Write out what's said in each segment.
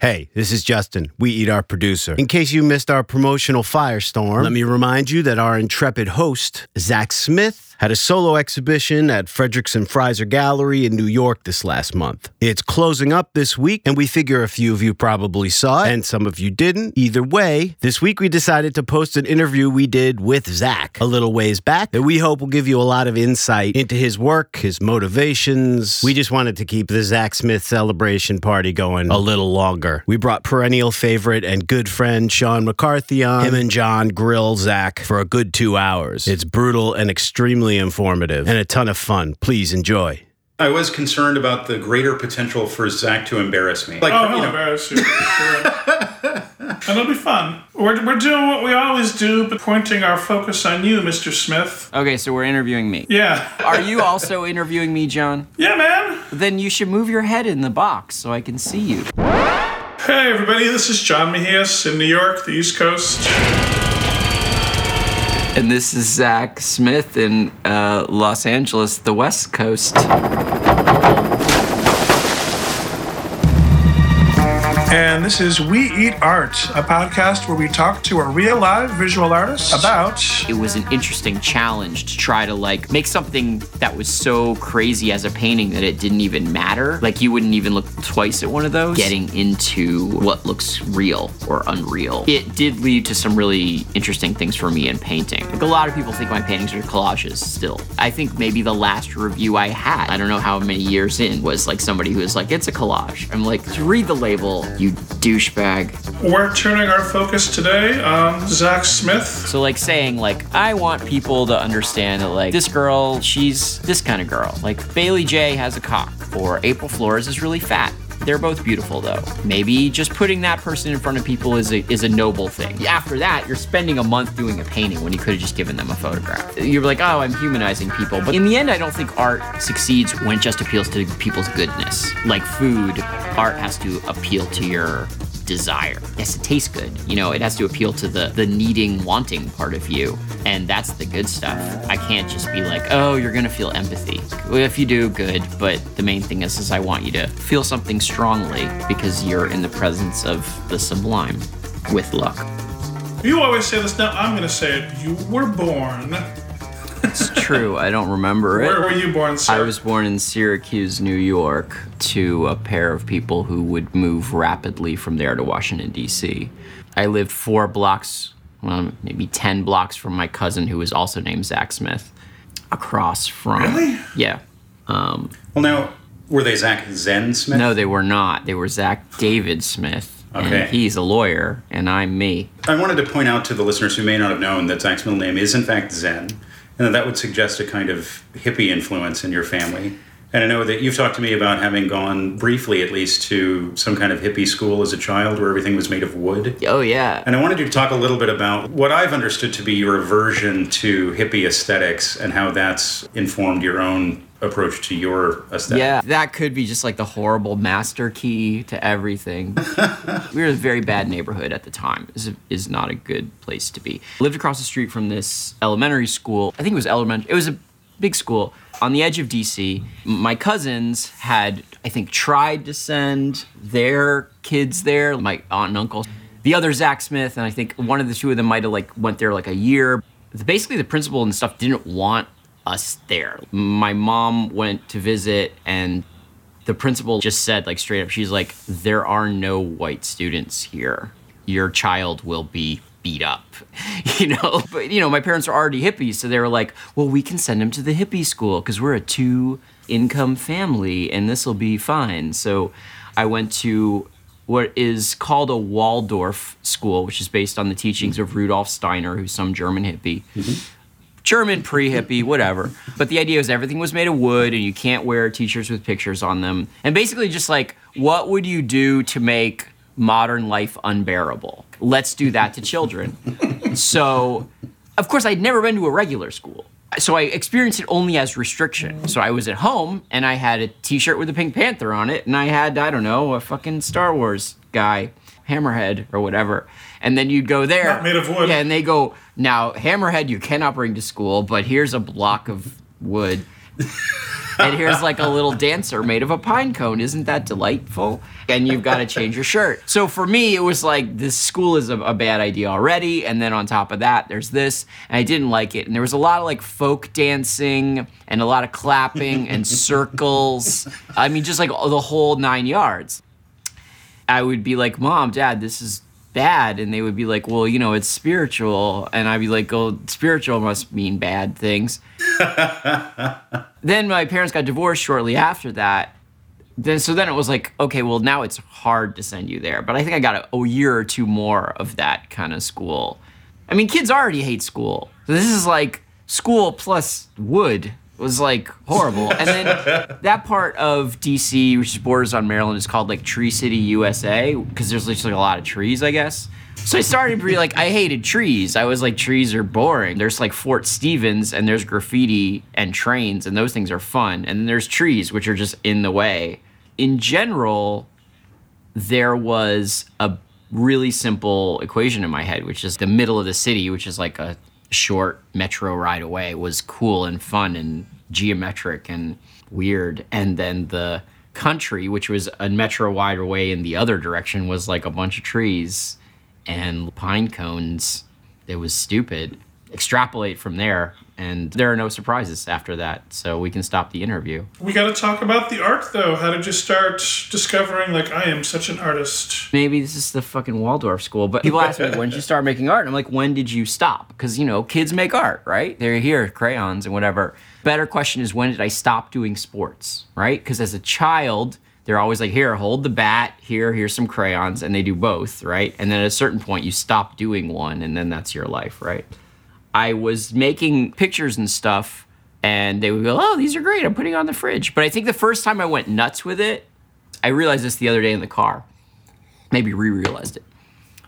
Hey, this is Justin. We Eat Art producer. In case you missed our promotional firestorm, let me remind you that our intrepid host, Zach Smith, had a solo exhibition at Fredericks and Freiser Gallery in New York this last month. It's closing up this week, and we figure a few of you probably saw it, and some of you didn't. Either way, this week we decided to post an interview we did with Zach a little ways back that we hope will give you a lot of insight into his work, his motivations. We just wanted to keep the Zach Smith celebration party going a little longer. We brought perennial favorite and good friend Sean McCarthy on. Him and John grill Zach for a good two hours. It's brutal and extremely informative and a ton of fun. Please enjoy. I was concerned about the greater potential for Zach to embarrass me. Like, oh, he'll you know. embarrass you. Sure. and it'll be fun. We're, we're doing what we always do, but pointing our focus on you, Mr. Smith. Okay, so we're interviewing me. Yeah. Are you also interviewing me, John? Yeah, man. Then you should move your head in the box so I can see you. Hey, everybody, this is John Mejias in New York, the East Coast. And this is Zach Smith in uh, Los Angeles, the West Coast. And this is We Eat Art, a podcast where we talk to a real live visual artist about. It was an interesting challenge to try to like make something that was so crazy as a painting that it didn't even matter. Like you wouldn't even look twice at one of those. Getting into what looks real or unreal. It did lead to some really interesting things for me in painting. Like a lot of people think my paintings are collages still. I think maybe the last review I had, I don't know how many years in, was like somebody who was like, it's a collage. I'm like, read the label, you douchebag. We're turning our focus today on Zach Smith. So, like, saying, like, I want people to understand that, like, this girl, she's this kind of girl. Like, Bailey Jay has a cock, or April Flores is really fat. They're both beautiful though. Maybe just putting that person in front of people is a is a noble thing. After that, you're spending a month doing a painting when you could have just given them a photograph. You're like, oh, I'm humanizing people. But in the end, I don't think art succeeds when it just appeals to people's goodness. Like food, art has to appeal to your desire. It has to taste good. You know, it has to appeal to the the needing, wanting part of you. And that's the good stuff. I can't just be like, oh, you're gonna feel empathy. Well, if you do, good. But the main thing is, is I want you to feel something strongly because you're in the presence of the sublime. With luck. You always say this. Now I'm gonna say it. You were born it's true. I don't remember it. Where were you born, sir? I was born in Syracuse, New York, to a pair of people who would move rapidly from there to Washington, D.C. I lived four blocks, well, maybe 10 blocks from my cousin, who was also named Zach Smith, across from. Really? Yeah. Um, well, now, were they Zach Zen Smith? No, they were not. They were Zach David Smith. Okay. And he's a lawyer, and I'm me. I wanted to point out to the listeners who may not have known that Zach's middle name is, in fact, Zen. And that would suggest a kind of hippie influence in your family. And I know that you've talked to me about having gone briefly, at least, to some kind of hippie school as a child where everything was made of wood. Oh, yeah. And I wanted you to talk a little bit about what I've understood to be your aversion to hippie aesthetics and how that's informed your own approach to your aesthetic. Yeah, that could be just like the horrible master key to everything. we were in a very bad neighborhood at the time. Is is not a good place to be. Lived across the street from this elementary school. I think it was elementary. It was a big school on the edge of DC. My cousins had, I think, tried to send their kids there. My aunt and uncle. The other Zach Smith, and I think one of the two of them might have like went there like a year. Basically, the principal and stuff didn't want us there. My mom went to visit and the principal just said like straight up she's like there are no white students here. Your child will be beat up. you know, but you know, my parents are already hippies so they were like, "Well, we can send him to the hippie school cuz we're a two income family and this will be fine." So I went to what is called a Waldorf school, which is based on the teachings of Rudolf Steiner, who's some German hippie. Mm-hmm German pre hippie, whatever. But the idea is everything was made of wood and you can't wear t shirts with pictures on them. And basically, just like, what would you do to make modern life unbearable? Let's do that to children. so, of course, I'd never been to a regular school. So I experienced it only as restriction. So I was at home and I had a t shirt with a Pink Panther on it, and I had, I don't know, a fucking Star Wars guy, Hammerhead or whatever and then you'd go there. Not made of wood. Yeah, and they go now hammerhead you cannot bring to school, but here's a block of wood. and here's like a little dancer made of a pine cone. Isn't that delightful? And you've got to change your shirt. So for me, it was like this school is a, a bad idea already. And then on top of that, there's this. And I didn't like it. And there was a lot of like folk dancing and a lot of clapping and circles. I mean, just like the whole nine yards. I would be like, Mom, Dad, this is bad. And they would be like, Well, you know, it's spiritual. And I'd be like, Oh, spiritual must mean bad things. then my parents got divorced shortly after that. Then, so then it was like, okay, well, now it's hard to send you there. But I think I got a, a year or two more of that kind of school. I mean, kids already hate school. So this is like school plus wood was like horrible. And then that part of DC, which borders on Maryland, is called like Tree City, USA, because there's just like a lot of trees, I guess. So I started to be like, I hated trees. I was like, trees are boring. There's like Fort Stevens and there's graffiti and trains, and those things are fun. And then there's trees, which are just in the way. In general, there was a really simple equation in my head, which is the middle of the city, which is like a short metro ride away, was cool and fun and geometric and weird. And then the country, which was a metro wide away in the other direction, was like a bunch of trees and pine cones. It was stupid. Extrapolate from there, and there are no surprises after that. So we can stop the interview. We got to talk about the art, though. How did you start discovering, like, I am such an artist? Maybe this is the fucking Waldorf school, but people ask me, when did you start making art? And I'm like, when did you stop? Because, you know, kids make art, right? They're here, crayons and whatever. Better question is, when did I stop doing sports, right? Because as a child, they're always like, here, hold the bat, here, here's some crayons, and they do both, right? And then at a certain point, you stop doing one, and then that's your life, right? I was making pictures and stuff, and they would go, oh, these are great, I'm putting on the fridge. But I think the first time I went nuts with it, I realized this the other day in the car. Maybe re realized it.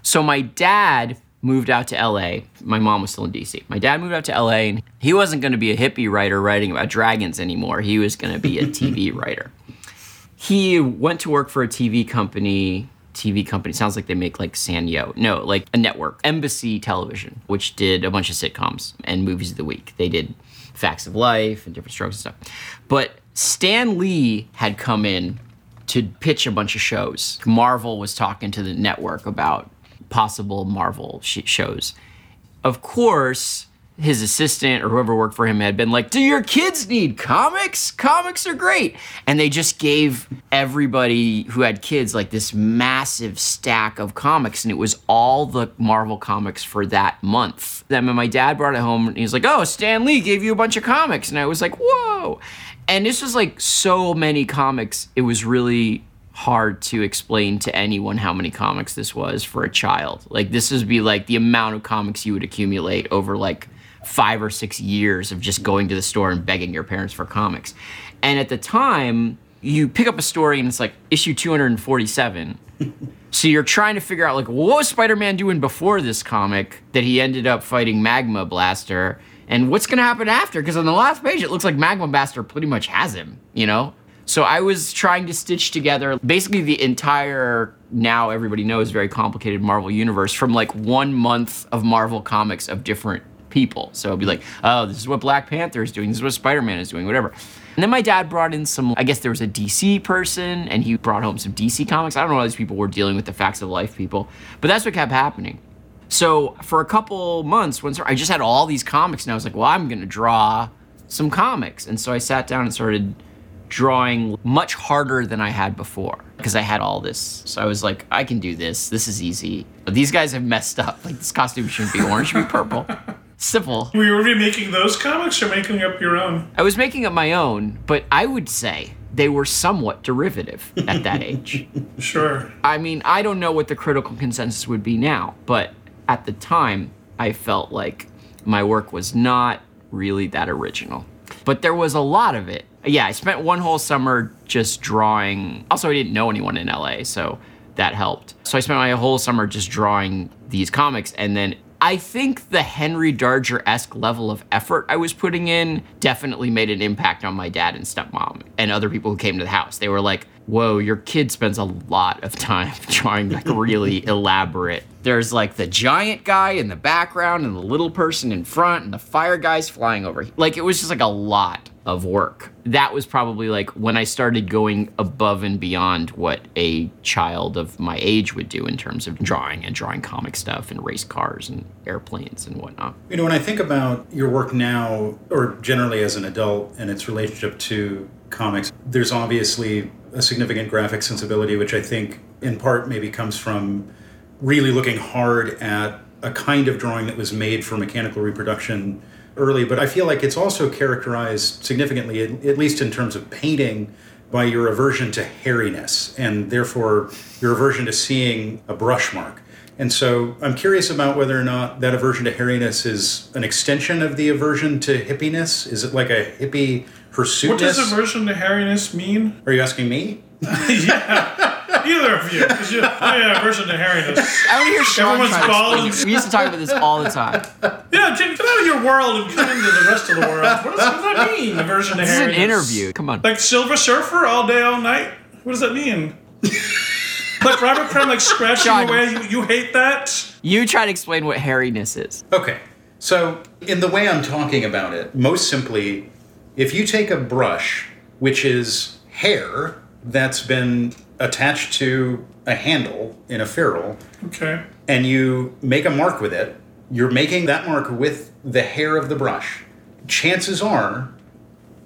So my dad moved out to LA. My mom was still in DC. My dad moved out to LA, and he wasn't going to be a hippie writer writing about dragons anymore. He was going to be a TV writer he went to work for a TV company. TV company sounds like they make like Sanyo. No, like a network, Embassy Television, which did a bunch of sitcoms and movies of the week. They did Facts of Life and different strokes and stuff. But Stan Lee had come in to pitch a bunch of shows. Marvel was talking to the network about possible Marvel sh- shows. Of course, his assistant or whoever worked for him had been like, Do your kids need comics? Comics are great. And they just gave everybody who had kids like this massive stack of comics. And it was all the Marvel comics for that month. Then my dad brought it home and he was like, Oh, Stan Lee gave you a bunch of comics. And I was like, Whoa. And this was like so many comics. It was really hard to explain to anyone how many comics this was for a child. Like this would be like the amount of comics you would accumulate over like five or six years of just going to the store and begging your parents for comics. And at the time, you pick up a story and it's like issue 247. so you're trying to figure out like what was Spider-Man doing before this comic that he ended up fighting Magma Blaster and what's going to happen after because on the last page it looks like Magma Blaster pretty much has him, you know? So I was trying to stitch together basically the entire now everybody knows very complicated Marvel universe from like 1 month of Marvel comics of different people. So it'd be like, oh, this is what Black Panther is doing, this is what Spider Man is doing, whatever. And then my dad brought in some, I guess there was a DC person, and he brought home some DC comics. I don't know why these people were dealing with the facts of life people, but that's what kept happening. So for a couple months, once I just had all these comics, and I was like, well, I'm gonna draw some comics. And so I sat down and started drawing much harder than I had before because I had all this. So I was like, I can do this. This is easy. But these guys have messed up. Like this costume shouldn't be orange, should be purple. Simple. Were you already making those comics or making up your own? I was making up my own, but I would say they were somewhat derivative at that age. Sure. I mean, I don't know what the critical consensus would be now, but at the time, I felt like my work was not really that original. But there was a lot of it. Yeah, I spent one whole summer just drawing. Also, I didn't know anyone in LA, so that helped. So I spent my whole summer just drawing these comics, and then I think the Henry Darger esque level of effort I was putting in definitely made an impact on my dad and stepmom and other people who came to the house. They were like, whoa, your kid spends a lot of time drawing like really elaborate. There's like the giant guy in the background and the little person in front and the fire guys flying over. Like it was just like a lot. of work. That was probably like when I started going above and beyond what a child of my age would do in terms of drawing and drawing comic stuff and race cars and airplanes and whatnot. You know, when I think about your work now, or generally as an adult and its relationship to comics, there's obviously a significant graphic sensibility, which I think in part maybe comes from really looking hard at a kind of drawing that was made for mechanical reproduction early, but I feel like it's also characterized significantly, at least in terms of painting, by your aversion to hairiness and therefore your aversion to seeing a brush mark. And so I'm curious about whether or not that aversion to hairiness is an extension of the aversion to hippiness. Is it like a hippie pursuit? What does aversion to hairiness mean? Are you asking me? yeah. Either of you, because you oh yeah, aversion to hairiness. I want to hear Sean Everyone's to bald explain and- it. We used to talk about this all the time. Yeah, Jim, get out of your world and come into the rest of the world. What does, what does that mean? Aversion to This is an interview. Come on. Like Silver Surfer all day, all night. What does that mean? like Robert Crumb, like scratching Sean. away. You, you hate that? You try to explain what hairiness is. Okay. So, in the way I'm talking about it, most simply, if you take a brush, which is hair that's been attached to a handle in a ferrule, Okay. and you make a mark with it, you're making that mark with the hair of the brush. Chances are,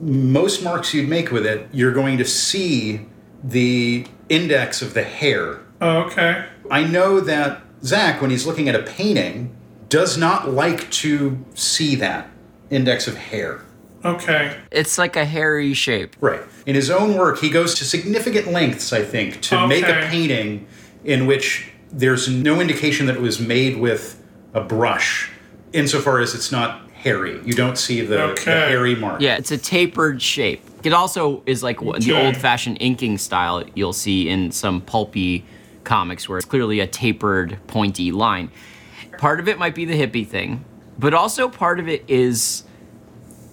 most marks you'd make with it, you're going to see the index of the hair Oh, okay. I know that Zach, when he's looking at a painting, does not like to see that index of hair. Okay. It's like a hairy shape. Right. In his own work, he goes to significant lengths, I think, to make a painting in which there's no indication that it was made with a brush, insofar as it's not hairy. You don't see the, the hairy mark. Yeah, it's a tapered shape. It also is like what the old fashioned inking style you'll see in some pulpy comics where it's clearly a tapered, pointy line. Part of it might be the hippie thing, but also part of it is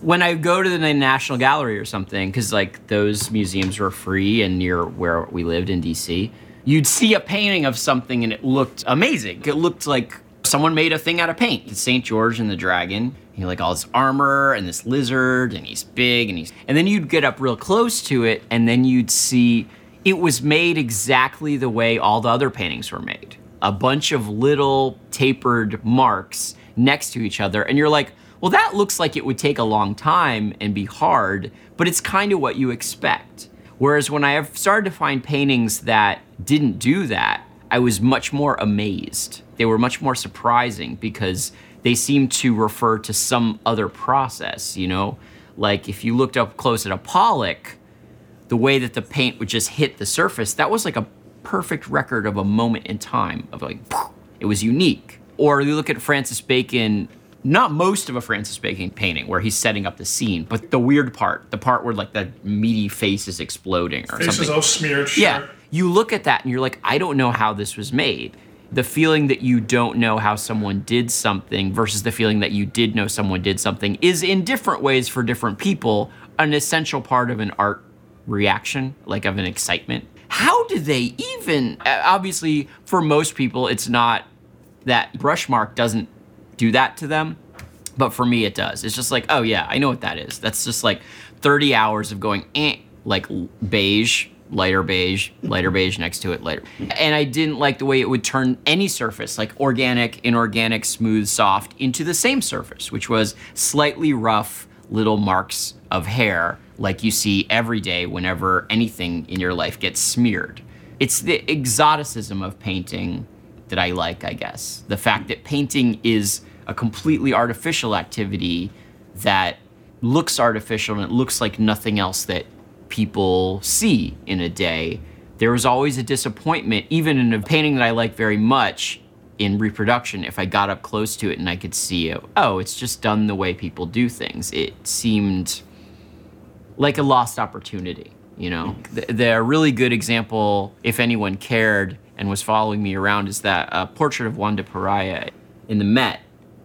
when I go to the National Gallery or something, because like those museums were free and near where we lived in DC, you'd see a painting of something and it looked amazing. It looked like someone made a thing out of paint. It's St. George and the Dragon. He like all this armor and this lizard and he's big and he's and then you'd get up real close to it and then you'd see it was made exactly the way all the other paintings were made. A bunch of little tapered marks next to each other and you're like, well, that looks like it would take a long time and be hard, but it's kind of what you expect. Whereas when I have started to find paintings that didn't do that, I was much more amazed. They were much more surprising because they seemed to refer to some other process, you know? Like if you looked up close at a Pollock, the way that the paint would just hit the surface, that was like a perfect record of a moment in time of like, it was unique. Or you look at Francis Bacon, not most of a Francis Bacon painting where he's setting up the scene, but the weird part, the part where like the meaty face is exploding or Face is something. all smeared. Sure. Yeah. You look at that and you're like, I don't know how this was made. The feeling that you don't know how someone did something versus the feeling that you did know someone did something is in different ways for different people an essential part of an art reaction, like of an excitement. How do they even, obviously, for most people, it's not that brush mark doesn't do that to them. But for me, it does. It's just like, oh yeah, I know what that is. That's just like 30 hours of going, eh, like beige, lighter beige, lighter beige next to it, lighter. And I didn't like the way it would turn any surface, like organic, inorganic, smooth, soft, into the same surface, which was slightly rough little marks of hair, like you see every day whenever anything in your life gets smeared. It's the exoticism of painting that I like, I guess. The fact that painting is a completely artificial activity that looks artificial and it looks like nothing else that people see in a day. There was always a disappointment, even in a painting that I like very much in reproduction, if I got up close to it and I could see it, oh, it's just done the way people do things. It seemed like a lost opportunity. You know, mm-hmm. the, the really good example, if anyone cared and was following me around, is that uh, portrait of Juan de Pareja in the Met,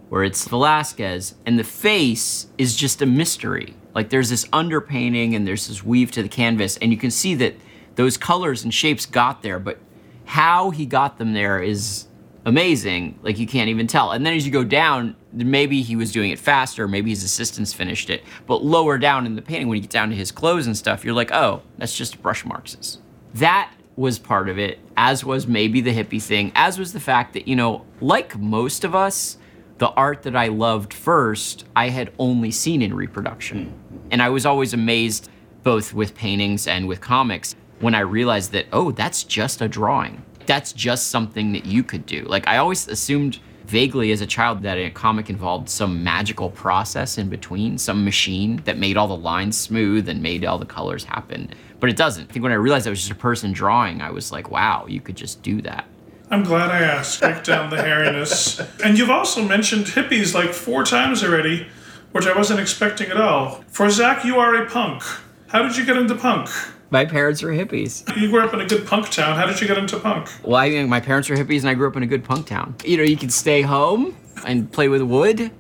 where it's Velasquez, and the face is just a mystery. Like there's this underpainting and there's this weave to the canvas, and you can see that those colors and shapes got there, but how he got them there is amazing. Like you can't even tell. And then as you go down, maybe he was doing it faster, maybe his assistants finished it. But lower down in the painting, when you get down to his clothes and stuff, you're like, oh, that's just brush marks. That was part of it, as was maybe the hippie thing, as was the fact that, you know, like most of us, the art that I loved first, I had only seen in reproduction. Mm-hmm. And I was always amazed, both with paintings and with comics, when I realized that, oh, that's just a drawing. That's just something that you could do. Like, I always assumed vaguely as a child that a comic involved some magical process in between, some machine that made all the lines smooth and made all the colors happen. But it doesn't. I think when I realized I was just a person drawing, I was like, wow, you could just do that. I'm glad I asked. Break down the hairiness. And you've also mentioned hippies like four times already, which I wasn't expecting at all. For Zach, you are a punk. How did you get into punk? My parents were hippies. You grew up in a good punk town. How did you get into punk? Well, I think my parents were hippies and I grew up in a good punk town. You know, you could stay home and play with wood,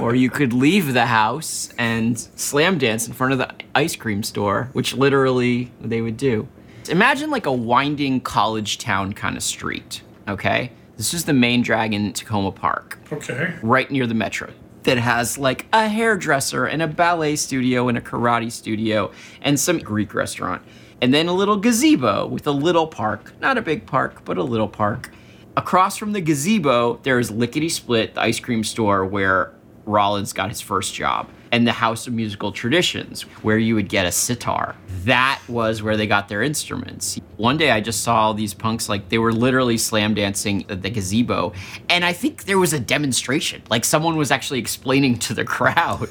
or you could leave the house and slam dance in front of the ice cream store, which literally they would do. Imagine like a winding college town kind of street, okay? This is the main drag in Takoma Park, Okay. right near the metro, that has like a hairdresser and a ballet studio and a karate studio and some Greek restaurant. And then a little gazebo with a little park, not a big park, but a little park. Across from the gazebo, there is Lickety Split, the ice cream store where Rollins got his first job, and the House of Musical Traditions, where you would get a sitar. That was where they got their instruments. One day I just saw these punks, like they were literally slam dancing at the gazebo, and I think there was a demonstration. Like someone was actually explaining to the crowd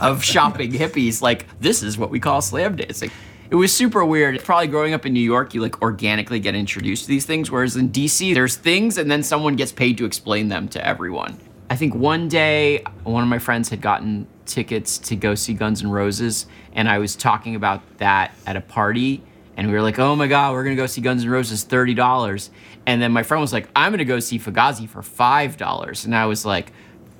of shopping hippies, like, this is what we call slam dancing. It was super weird. Probably growing up in New York, you like organically get introduced to these things, whereas in DC, there's things and then someone gets paid to explain them to everyone. I think one day, one of my friends had gotten tickets to go see Guns N' Roses, and I was talking about that at a party, and we were like, oh my God, we're gonna go see Guns N' Roses, $30. And then my friend was like, I'm gonna go see Fugazi for $5. And I was like,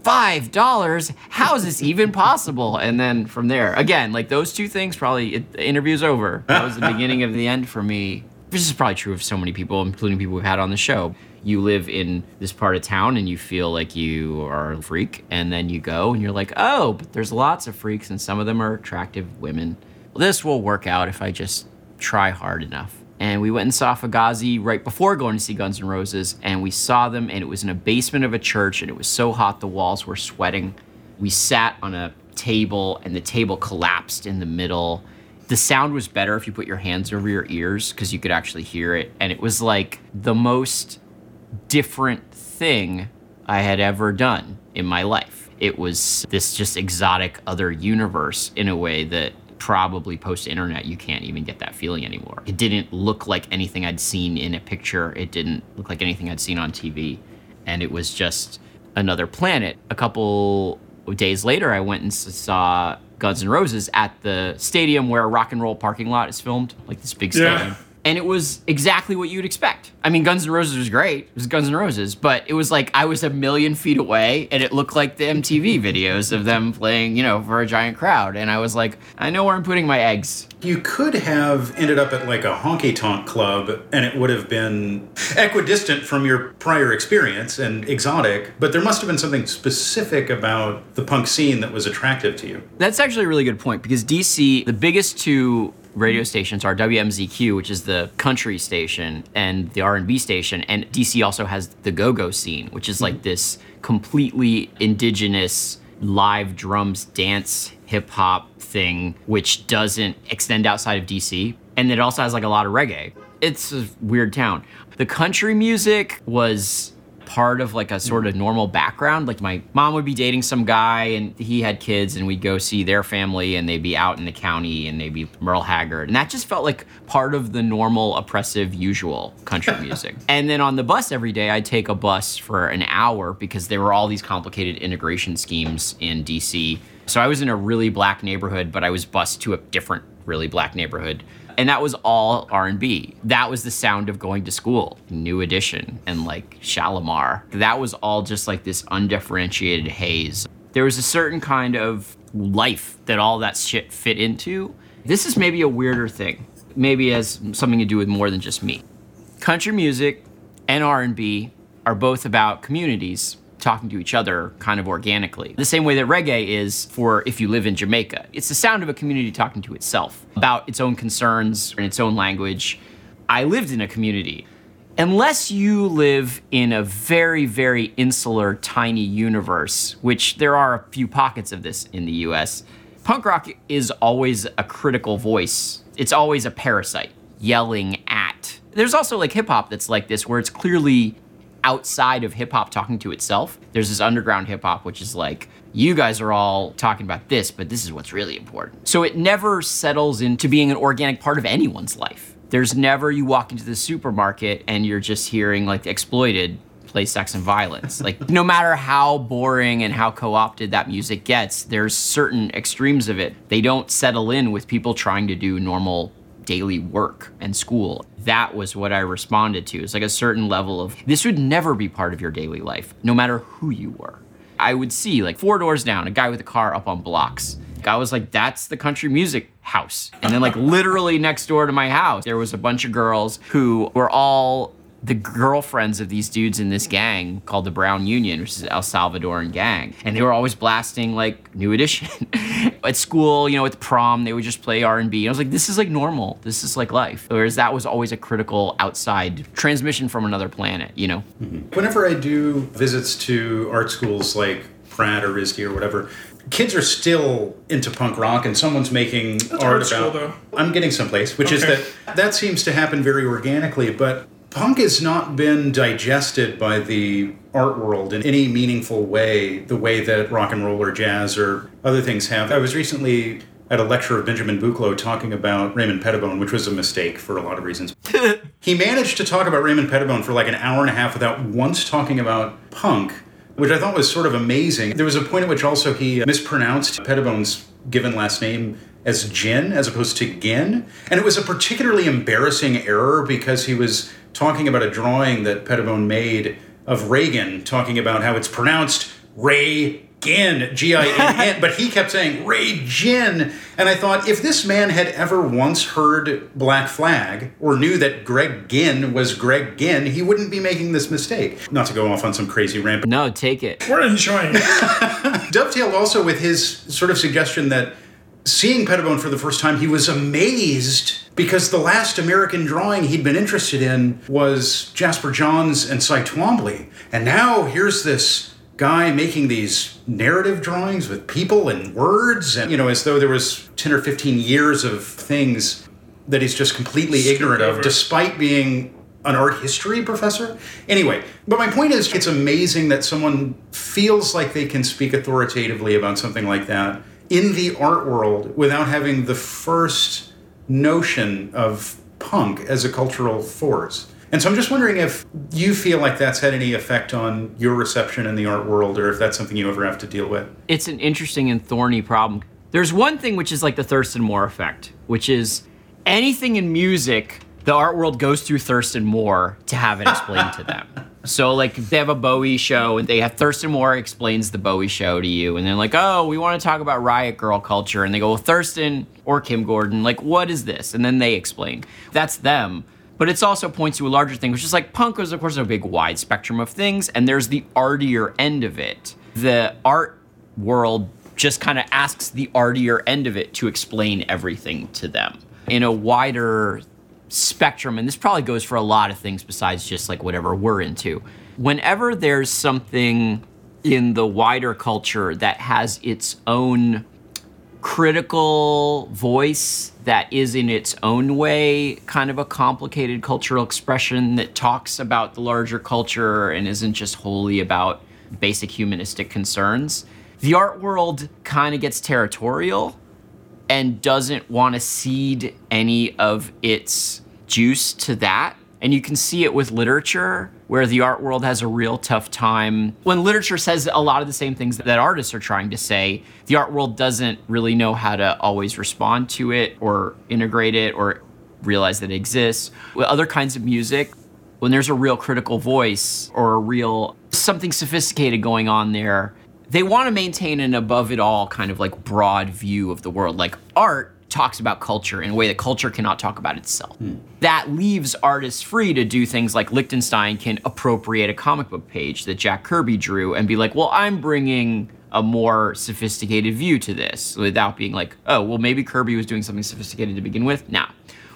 five dollars. How is this even possible? And then from there again like those two things probably it, the interview's over. That was the beginning of the end for me. This is probably true of so many people including people we've had on the show. You live in this part of town and you feel like you are a freak and then you go and you're like oh but there's lots of freaks and some of them are attractive women. This will work out if i just try hard enough and we went and saw Fugazi right before going to see Guns N' Roses, and we saw them, and it was in a basement of a church, and it was so hot the walls were sweating. We sat on a table, and the table collapsed in the middle. The sound was better if you put your hands over your ears because you could actually hear it, and it was like the most different thing I had ever done in my life. It was this just exotic other universe in a way that probably post internet you can't even get that feeling anymore. It didn't look like anything I'd seen in a picture. It didn't look like anything I'd seen on TV. And it was just another planet. A couple days later I went and saw Guns N' Roses at the stadium where Rock and Roll Parking Lot is filmed, like this big Yeah. And it was exactly what you'd expect. I mean, Guns N' Roses was great. It was Guns N' Roses, but it was like I was a million feet away and it looked like the MTV videos of them playing, you know, for a giant crowd. And I was like, I know where I'm putting my eggs. You could have ended up at like a honky tonk club and it would have been equidistant from your prior experience and exotic, but there must have been something specific about the punk scene that was attractive to you. That's actually a really good point because DC, the biggest two radio stations are WMZQ, which is the country station, and the R&B station, and DC also has the go-go scene, which is like hmm. this completely indigenous live drums dance hip hop thing which doesn't extend outside of DC and it also has like a lot of reggae. It's a weird town. The country music was part of like a sort of normal background. Like my mom would be dating some guy and he had kids and we'd go see their family and they'd be out in the county and they'd be Merle Haggard. And that just felt like part of the normal, oppressive, usual country music. and then on the bus every day, I'd take a bus for an hour because there were all these complicated integration schemes in DC. So I was in a really black neighborhood, but I was bused to a different really black neighborhood. And that was all r&b that was the sound of going to school. New edition and like Shalamar. That was all just like this undifferentiated haze. There was a certain kind of life that all that shit fit into. This is maybe a weirder thing. Maybe has something to do with more than just me. Country music and r&b are both about communities talking to each other kind of organically. The same way that reggae is for if you live in Jamaica. It's the sound of a community talking to itself about its own concerns and its own language. I lived in a community. Unless you live in a very, very insular, tiny universe, which there are a few pockets of this in the US, punk rock is always a critical voice. It's always a parasite yelling at. There's also like hip hop that's like this, where it's clearly outside of hip hop talking to itself. There's this underground hip hop, which is like, you guys are all talking about this, but this is what's really important. So it never settles into being an organic part of anyone's life. There's never you walk into the supermarket and you're just hearing like exploited play sex and violence. like no matter how boring and how co-opted that music gets, there's certain extremes of it. They don't settle in with people trying to do normal daily work and school. That was what I responded to. It's like a certain level of this would never be part of your daily life, no matter who you were. I would see like four doors down, a guy with a car up on blocks. I was like, that's the country music house. And then, like, literally next door to my house, there was a bunch of girls who were all the girlfriends of these dudes in this gang called the Brown Union, which is El Salvadoran gang, and they were always blasting like New Edition at school. You know, at the prom, they would just play R and B. I was like, this is like normal. This is like life. Whereas that was always a critical outside transmission from another planet. You know. Mm-hmm. Whenever I do visits to art schools like Pratt or RISD or whatever, kids are still into punk rock and someone's making That's art art about school, though. I'm getting someplace, which is that that seems to happen very organically, but punk has not been digested by the art world in any meaningful way, the way that rock and roll or jazz or other things have. I was recently at a lecture of Benjamin Buchloh talking about Raymond Pettibon, which was a mistake for a lot of reasons. he managed to talk about Raymond Pettibon for like an hour and a half without once talking about punk, which I thought was sort of amazing. There was a point at which also he mispronounced Pettibon's given last name as Gin as opposed to Gin. And it was a particularly embarrassing error because he was talking about a drawing that Pettibon made of Reagan, talking about how it's pronounced Ray Gin, G I N N, but he kept saying Ray Gin. And I thought if this man had ever once heard Black Flag or knew that Greg Ginn was Greg Ginn, he wouldn't be making this mistake. Not to go off on some crazy rant, No, take it. We're enjoying it. dovetailed also with his sort of suggestion that seeing Pettibon for the first time, he was amazed because the last American drawing he'd been interested in was Jasper Johns and Cy Twombly. And now here's this guy making these narrative drawings with people and words, and you know, as though there was 10 or 15 years of things that he's just completely ignorant of, despite being an art history professor. Anyway, but my point is, it's amazing that someone feels like they can speak authoritatively about something like that in the art world without having the first notion of punk as a cultural force. And so I'm just wondering if you feel like that's had any effect on your reception in the art world or if that's something you ever have to deal with. it's an interesting and thorny problem. There's one thing which is like the Thurston Moore effect, which is anything in music, the art world goes through Thurston Moore to have it explained to them. So like they have a Bowie show and they have Thurston Moore explains the Bowie show to you and they're like, oh, we want to talk about riot girl culture. And they go, well, Thurston or Kim Gordon, like, what is this? And then they explain. That's them. But it's also points to a larger thing, which is like punk is of course a big wide spectrum of things, and there's the artier end of it. The art world just kind of asks the artier end of it to explain everything to them in a wider spectrum. And this probably goes for a lot of things besides just like whatever we're into. Whenever there's something in the wider culture that has its own critical voice that is in its own way kind of a complicated cultural expression that talks about the larger culture and isn't just wholly about basic humanistic concerns. The art world kind of gets territorial and doesn't want to cede any of its juice to that. And you can see it with literature, where the art world has a real tough time. When literature says a lot of the same things that artists are trying to say, the art world doesn't really know how to always respond to it or integrate it or realize that it exists. With other kinds of music, when there's a real critical voice or a real something sophisticated going on there, they want to maintain an above it all kind of like broad view of the world. Like art talks about culture in a way that culture cannot talk about itself. Hmm. That leaves artists free to do things like Lichtenstein can appropriate a comic book page that Jack Kirby drew and be like, well, I'm bringing a more sophisticated view to this without being like, oh, well, maybe Kirby was doing something sophisticated to begin with. Now,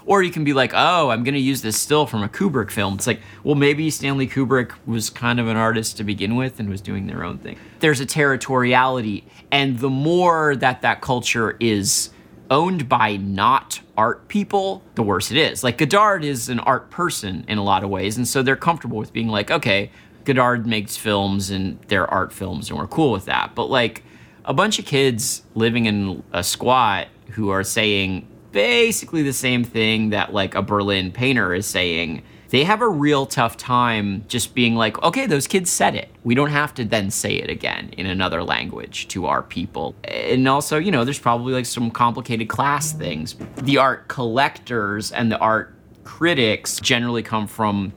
or you can be like, oh, I'm going to use this still from a Kubrick film. It's like, well, maybe Stanley Kubrick was kind of an artist to begin with and was doing their own thing. There's a territoriality. And the more that that culture is owned by not art people, the worse it is. Like Godard is an art person in a lot of ways. And so they're comfortable with being like, okay, Godard makes films and they're art films and we're cool with that. But like a bunch of kids living in a squat who are saying, basically the same thing that like a Berlin painter is saying. They have a real tough time just being like, okay, those kids said it. We don't have to then say it again in another language to our people. And also, you know, there's probably like some complicated class things. The art collectors and the art critics generally come from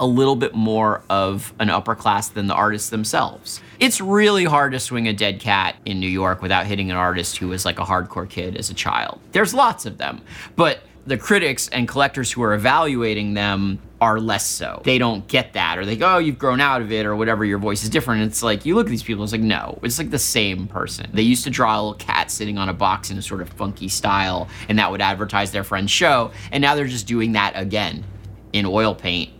a little bit more of an upper class than the artists themselves. It's really hard to swing a dead cat in New York without hitting an artist who was like a hardcore kid as a child. There's lots of them, but the critics and collectors who are evaluating them are less so. They don't get that, or they go, oh, you've grown out of it, or whatever, your voice is different. It's like, you look at these people, it's like, no, it's like the same person. They used to draw a little cat sitting on a box in a sort of funky style, and that would advertise their friend's show, and now they're just doing that again in oil paint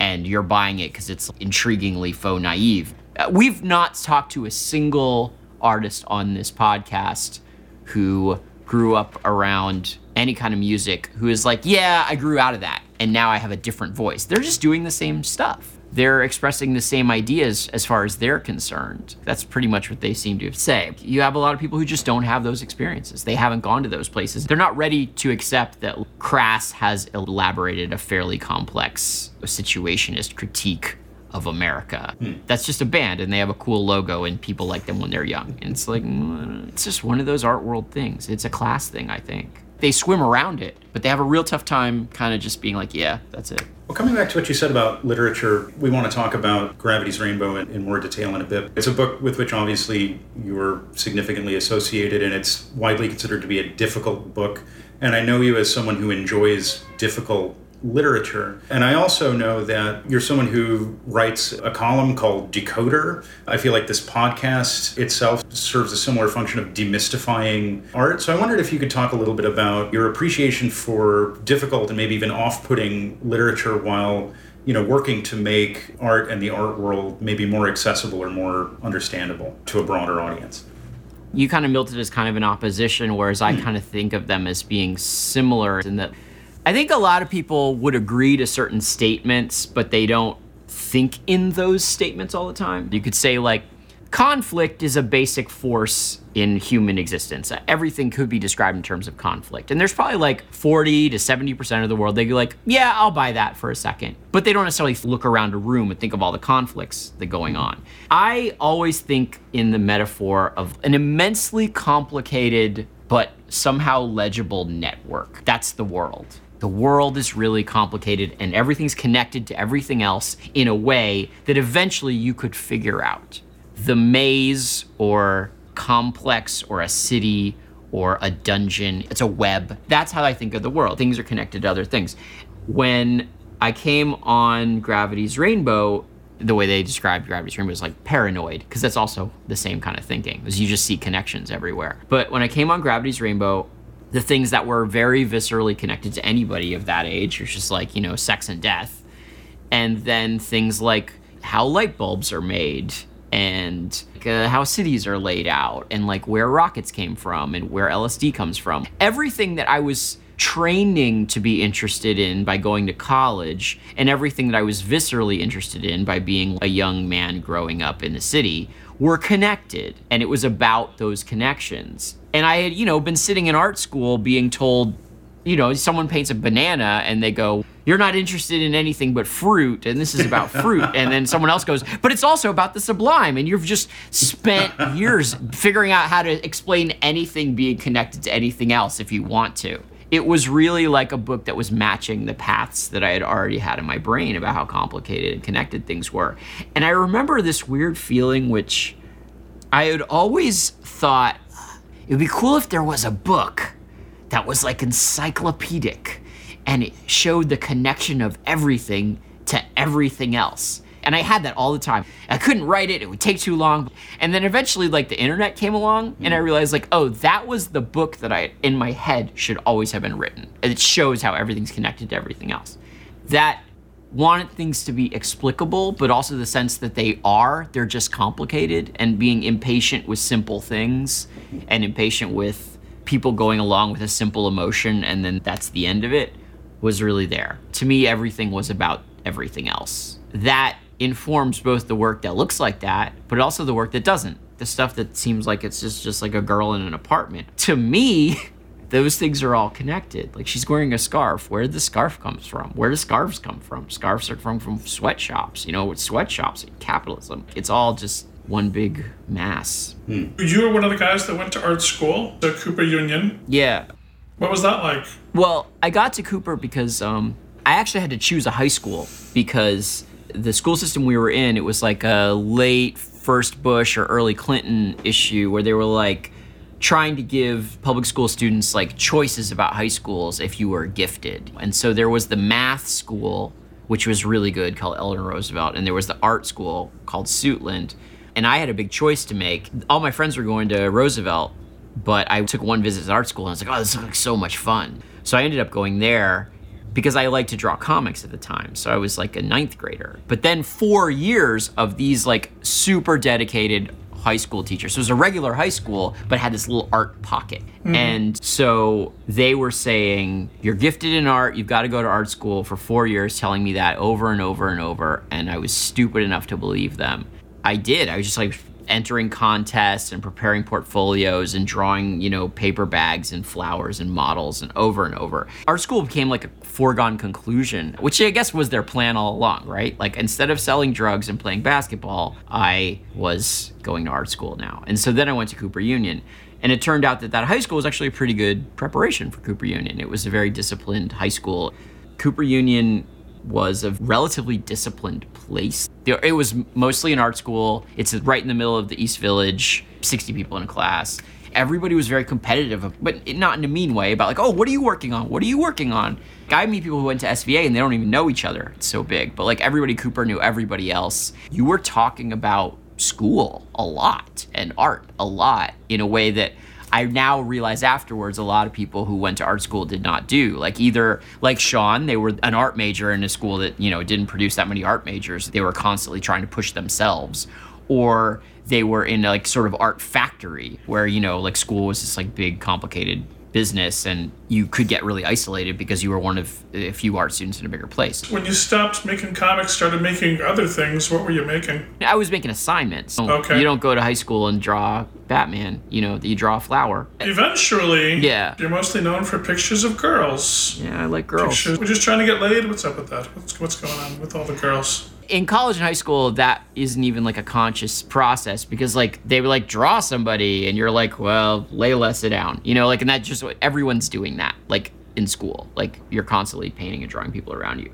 and you're buying it because it's intriguingly faux naive. Uh, we've not talked to a single artist on this podcast who grew up around any kind of music who is like, yeah, I grew out of that and now I have a different voice. They're just doing the same stuff. They're expressing the same ideas as far as they're concerned. That's pretty much what they seem to say. You have a lot of people who just don't have those experiences. They haven't gone to those places. They're not ready to accept that Crass has elaborated a fairly complex situationist critique of America. That's just a band and they have a cool logo and people like them when they're young. And it's like, mm, it's just one of those art world things. It's a class thing, I think. They swim around it, but they have a real tough time kind of just being like, yeah, that's it. Well, coming back to what you said about literature, we want to talk about Gravity's Rainbow in, in more detail in a bit. It's a book with which obviously you were significantly associated, and it's widely considered to be a difficult book. And I know you as someone who enjoys difficult literature. And I also know that you're someone who writes a column called Decoder. I feel like this podcast itself serves a similar function of demystifying art. So I wondered if you could talk a little bit about your appreciation for difficult and maybe even off-putting literature while you know working to make art and the art world maybe more accessible or more understandable to a broader audience. you kind of built it as kind of an opposition, whereas I hmm. kind of think of them as being similar in that I think a lot of people would agree to certain statements, but they don't think in those statements all the time. You could say, like, conflict is a basic force in human existence. Everything could be described in terms of conflict. And there's probably like 40 to 70% of the world, they'd be like, yeah, I'll buy that for a second. But they don't necessarily look around a room and think of all the conflicts that are going on. I always think in the metaphor of an immensely complicated but somehow legible network. That's the world. The world is really complicated and everything's connected to everything else in a way that eventually you could figure out. The maze or complex or a city or a dungeon, it's a web. That's how I think of the world. Things are connected to other things. When I came on Gravity's Rainbow, the way they described Gravity's Rainbow is like paranoid, because that's also the same kind of thinking, is you just see connections everywhere. But when I came on Gravity's Rainbow, the things that were very viscerally connected to anybody of that age, it's just like, you know, sex and death. And then things like how light bulbs are made and uh, how cities are laid out and like where rockets came from and where LSD comes from. Everything that I was training to be interested in by going to college and everything that I was viscerally interested in by being a young man growing up in the city were connected and it was about those connections. And I had, you know, been sitting in art school being told, you know, someone paints a banana and they go, you're not interested in anything but fruit and this is about fruit and then someone else goes but it's also about the sublime and you've just spent years figuring out how to explain anything being connected to anything else if you want to it was really like a book that was matching the paths that I had already had in my brain about how complicated and connected things were. And I remember this weird feeling, which I had always thought it would be cool if there was a book that was like encyclopedic and it showed the connection of everything to everything else. And I had that all the time. I couldn't write it, it would take too long. And then eventually, like, the internet came along, and I realized, like, oh, that was the book that I, in my head, should always have been written. It shows how everything's connected to everything else. That wanted things to be explicable, but also the sense that they are, they're just complicated, and being impatient with simple things and impatient with people going along with a simple emotion, and then that's the end of it, was really there. To me, everything was about everything else. That informs both the work that looks like that, but also the work that doesn't. The stuff that seems like it's just, just like a girl in an apartment. To me, those things are all connected. Like she's wearing a scarf. Where did the scarf comes from? Where do scarves come from? Scarves are from from sweatshops. You know, with sweatshops, and capitalism. It's all just one big mass. You were one of the guys that went to art school, the Cooper Union. Yeah. What was that like? Well, I got to Cooper because um, I actually had to choose a high school because the school system we were in, it was like a late first Bush or early Clinton issue where they were like trying to give public school students like choices about high schools if you were gifted. And so there was the math school, which was really good, called Eleanor Roosevelt, and there was the art school called Suitland. And I had a big choice to make. All my friends were going to Roosevelt, but I took one visit to art school and I was like, oh, this looks like so much fun. So I ended up going there because I liked to draw comics at the time. So I was like a ninth grader. But then four years of these like super dedicated high school teacher. So it was a regular high school, but had this little art pocket. Mm-hmm. And so they were saying, You're gifted in art, you've got to go to art school for four years, telling me that over and over and over. And I was stupid enough to believe them. I did. I was just like entering contests and preparing portfolios and drawing, you know, paper bags and flowers and models and over and over. Art school became like a foregone conclusion, which I guess was their plan all along, right? Like instead of selling drugs and playing basketball, I was going to art school now. And so then I went to Cooper Union. And it turned out that that high school was actually a pretty good preparation for Cooper Union. It was a very disciplined high school. Cooper Union was a relatively disciplined place. It was mostly an art school. It's right in the middle of the East Village, 60 people in a class. Everybody was very competitive, but not in a mean way about like, oh, what are you working on? What are you working on? I meet people who went to SVA and they don't even know each other. It's so big. But like everybody Cooper knew everybody else. You were talking about school a lot and art a lot in a way that I now realize afterwards a lot of people who went to art school did not do. Like either like Sean, they were an art major in a school that, you know, didn't produce that many art majors. They were constantly trying to push themselves. Or they were in like sort of art factory where, you know, like school was this like big complicated business and you could get really isolated because you were one of a few art students in a bigger place. When you stopped making comics, started making other things, what were you making? I was making assignments. Okay. You don't go to high school and draw Batman, you know, you draw a flower. Eventually, Yeah. you're mostly known for pictures of girls. Yeah, I like girls. Pictures. We're just trying to get laid. What's up with that? What's, what's going on with all the girls? In college and high school that isn't even like a conscious process because like they would like draw somebody and you're like well Layla sit down you know like and that's just what everyone's doing that like in school like you're constantly painting and drawing people around you.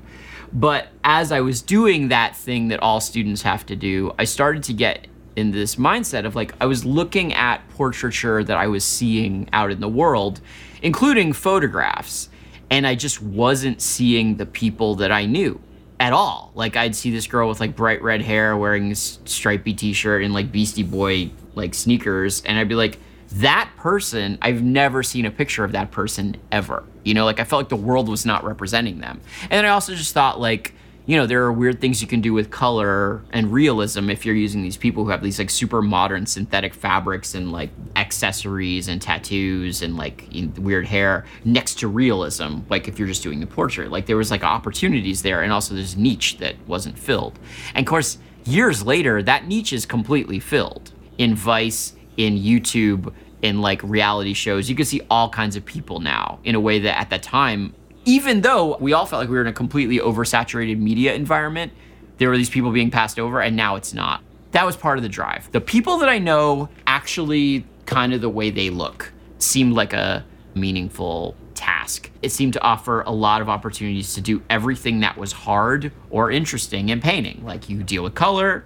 But as I was doing that thing that all students have to do I started to get in this mindset of like I was looking at portraiture that I was seeing out in the world including photographs and I just wasn't seeing the people that I knew at all. Like I'd see this girl with like bright red hair wearing this stripy t-shirt and like Beastie Boy like sneakers and I'd be like that person, I've never seen a picture of that person ever. You know, like I felt like the world was not representing them. And I also just thought like you know, there are weird things you can do with color and realism if you're using these people who have these like super modern synthetic fabrics and like accessories and tattoos and like weird hair next to realism. Like if you're just doing the portrait, like there was like opportunities there, and also this niche that wasn't filled. And of course, years later, that niche is completely filled in Vice, in YouTube, in like reality shows. You can see all kinds of people now in a way that at that time even though we all felt like we were in a completely oversaturated media environment, there were these people being passed over, and now it's not. That was part of the drive. The people that I know, actually, kind of the way they look, seemed like a meaningful task. It seemed to offer a lot of opportunities to do everything that was hard or interesting in painting. Like you deal with color,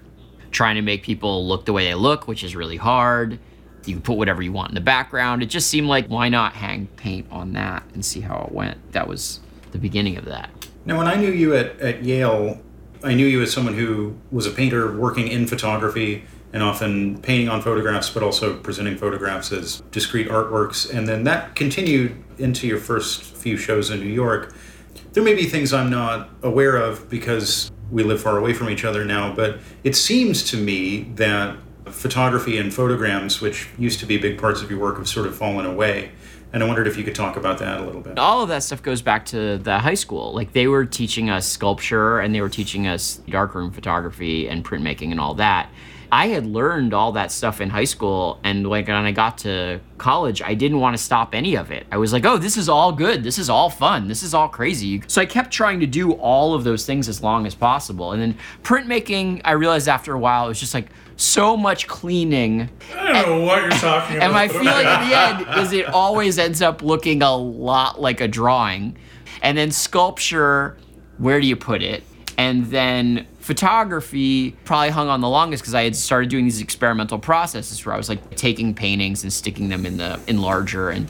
trying to make people look the way they look, which is really hard. You can put whatever you want in the background. It just seemed like why not hang paint on that and see how it went. That was the beginning of that. Now, when I knew you at, at Yale, I knew you as someone who was a painter working in photography and often painting on photographs, but also presenting photographs as discrete artworks. And then that continued into your first few shows in New York. There may be things I'm not aware of because we live far away from each other now, but it seems to me that photography and photograms, which used to be big parts of your work, have sort of fallen away. And I wondered if you could talk about that a little bit. All of that stuff goes back to the high school. Like they were teaching us sculpture and they were teaching us darkroom photography and printmaking and all that. I had learned all that stuff in high school, and like when I got to college, I didn't want to stop any of it. I was like, oh, this is all good. This is all fun. This is all crazy. So I kept trying to do all of those things as long as possible. And then printmaking, I realized after a while, it was just like so much cleaning. I don't know what you're talking about. And my feeling at the end is it always ends up looking a lot like a drawing. And then sculpture, where do you put it? And then photography probably hung on the longest because I had started doing these experimental processes where I was like taking paintings and sticking them in the enlarger. And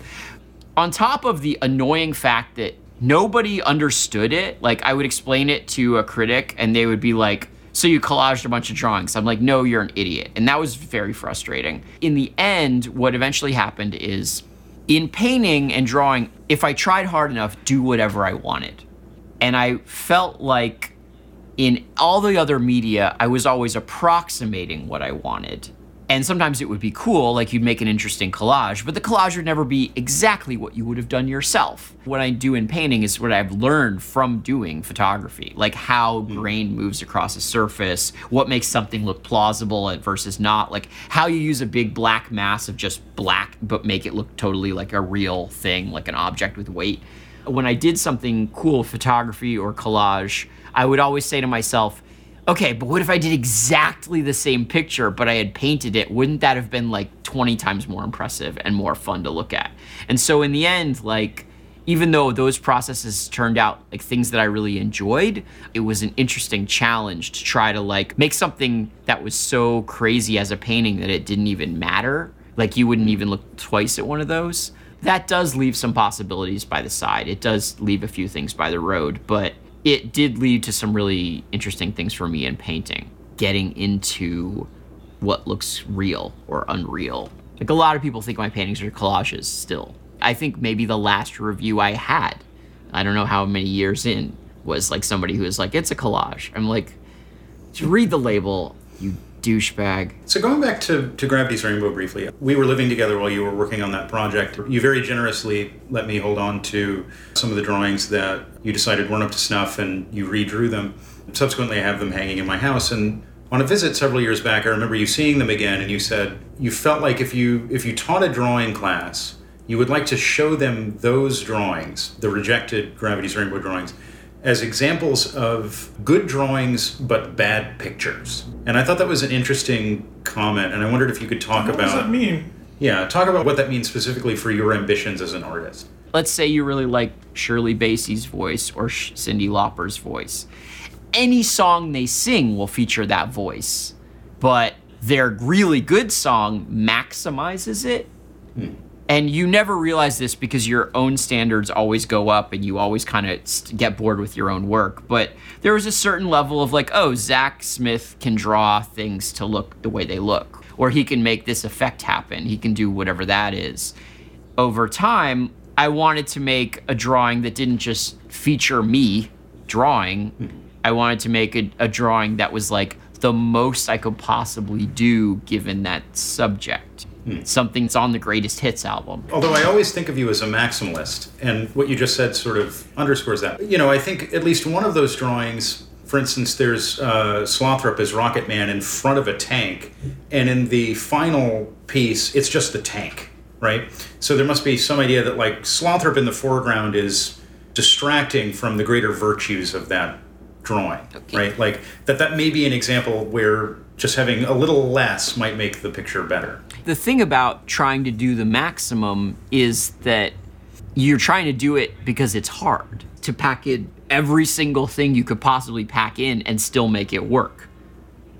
on top of the annoying fact that nobody understood it, like I would explain it to a critic and they would be like, so you collaged a bunch of drawings. I'm like, no, you're an idiot. And that was very frustrating. In the end, what eventually happened is in painting and drawing, if I tried hard enough, do whatever I wanted. And I felt like in all the other media, I was always approximating what I wanted. And sometimes it would be cool, like you'd make an interesting collage, but the collage would never be exactly what you would have done yourself. What I do in painting is what I've learned from doing photography, like how hmm. grain moves across a surface, what makes something look plausible versus not, like how you use a big black mass of just black, but make it look totally like a real thing, like an object with weight. When I did something cool photography or collage, I would always say to myself, okay, but what if I did exactly the same picture, but I had painted it? Wouldn't that have been like 20 times more impressive and more fun to look at? And so in the end, like, even though those processes turned out like things that I really enjoyed, it was an interesting challenge to try to like make something that was so crazy as a painting that it didn't even matter. Like you wouldn't even look twice at one of those. That does leave some possibilities by the side. It does leave a few things by the road, but it did lead to some really interesting things for me in painting, getting into what looks real or unreal. Like a lot of people think my paintings are collages still. I think maybe the last review I had, I don't know how many years in, was like somebody who was like, it's a collage. I'm like, just read the label, douchebag. So going back to, to Gravity's Rainbow briefly, we were living together while you were working on that project. You very generously let me hold on to some of the drawings that you decided weren't up to snuff and you redrew them. Subsequently, I have them hanging in my house and on a visit several years back, I remember you seeing them again and you said you felt like if you if you taught a drawing class, you would like to show them those drawings, the rejected Gravity's Rainbow drawings, as examples of good drawings but bad pictures. And I thought that was an interesting comment, and I wondered if you could talk What about does that mean? yeah, talk about what that means specifically for your ambitions as an artist. let's say you really like Shirley Bassey's voice or Sh- Cyndi Lauper's voice. Any song they sing will feature that voice, but their really good song maximizes it. Hmm. And you never realize this because your own standards always go up and you always kind of get bored with your own work. But there was a certain level of like, oh, Zak Smith can draw things to look the way they look, or he can make this effect happen. He can do whatever that is over time, I wanted to make a drawing that didn't just feature me drawing. Hmm. I wanted to make a, a drawing that was like the most I could possibly do given that subject. Something that's on the greatest hits album. Although I always think of you as a maximalist, and what you just said sort of underscores that. You know, I think at least one of those drawings, for instance, there's uh, Slothrop as Rocket Man in front of a tank, and in the final piece, it's just the tank, right? So there must be some idea that like Slothrop in the foreground is distracting from the greater virtues of that drawing, right? Like that that may be an example where just having a little less might make the picture better. The thing about trying to do the maximum is that you're trying to do it because it's hard to pack in every single thing you could possibly pack in and still make it work.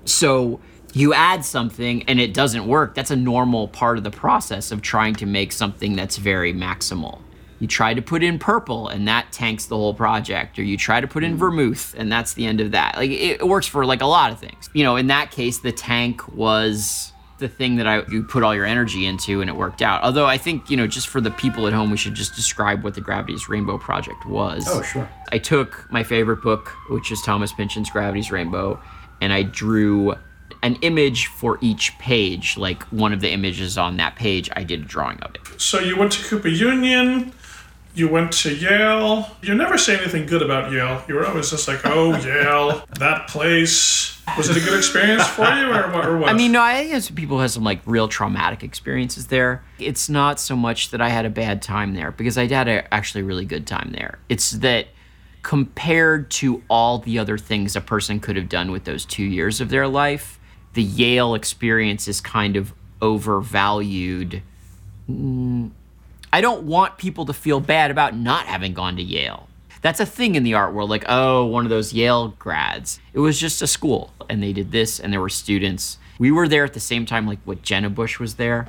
So you add something and it doesn't work, that's a normal part of the process of trying to make something that's very maximal. You try to put in purple and that tanks the whole project, or you try to put in mm. vermouth and that's the end of that. Like it, it works for like a lot of things. You know, in that case, the tank was the thing that I you put all your energy into and it worked out. Although I think, you know, just for the people at home, we should just describe what the Gravity's Rainbow project was. Oh, sure. I took my favorite book, which is Thomas Pynchon's Gravity's Rainbow, and I drew an image for each page. Like one of the images on that page, I did a drawing of it. So you went to Cooper Union. You went to Yale. You never say anything good about Yale. You were always just like, "Oh, Yale, that place." Was it a good experience for you, or what? Or what? I mean, no, I think some people have some like real traumatic experiences there. It's not so much that I had a bad time there because I had a actually really good time there. It's that compared to all the other things a person could have done with those two years of their life, the Yale experience is kind of overvalued. Mm, I don't want people to feel bad about not having gone to Yale. That's a thing in the art world, like, oh, one of those Yale grads. It was just a school, and they did this, and there were students. We were there at the same time, like, what Jenna Bush was there,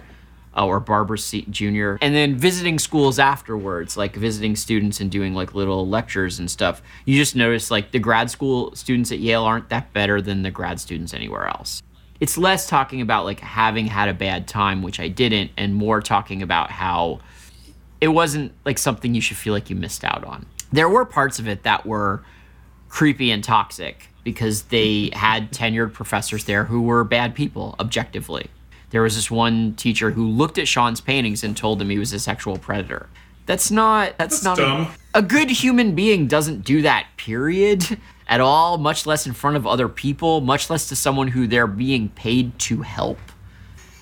uh, or Barbara C- Jr., and then visiting schools afterwards, like visiting students and doing like little lectures and stuff. You just notice, like, the grad school students at Yale aren't that better than the grad students anywhere else. It's less talking about like having had a bad time, which I didn't, and more talking about how it wasn't like something you should feel like you missed out on. There were parts of it that were creepy and toxic because they had tenured professors there who were bad people objectively. There was this one teacher who looked at Sean's paintings and told him he was a sexual predator. That's not that's, That's not dumb. A, a good human being doesn't do that period at all, much less in front of other people, much less to someone who they're being paid to help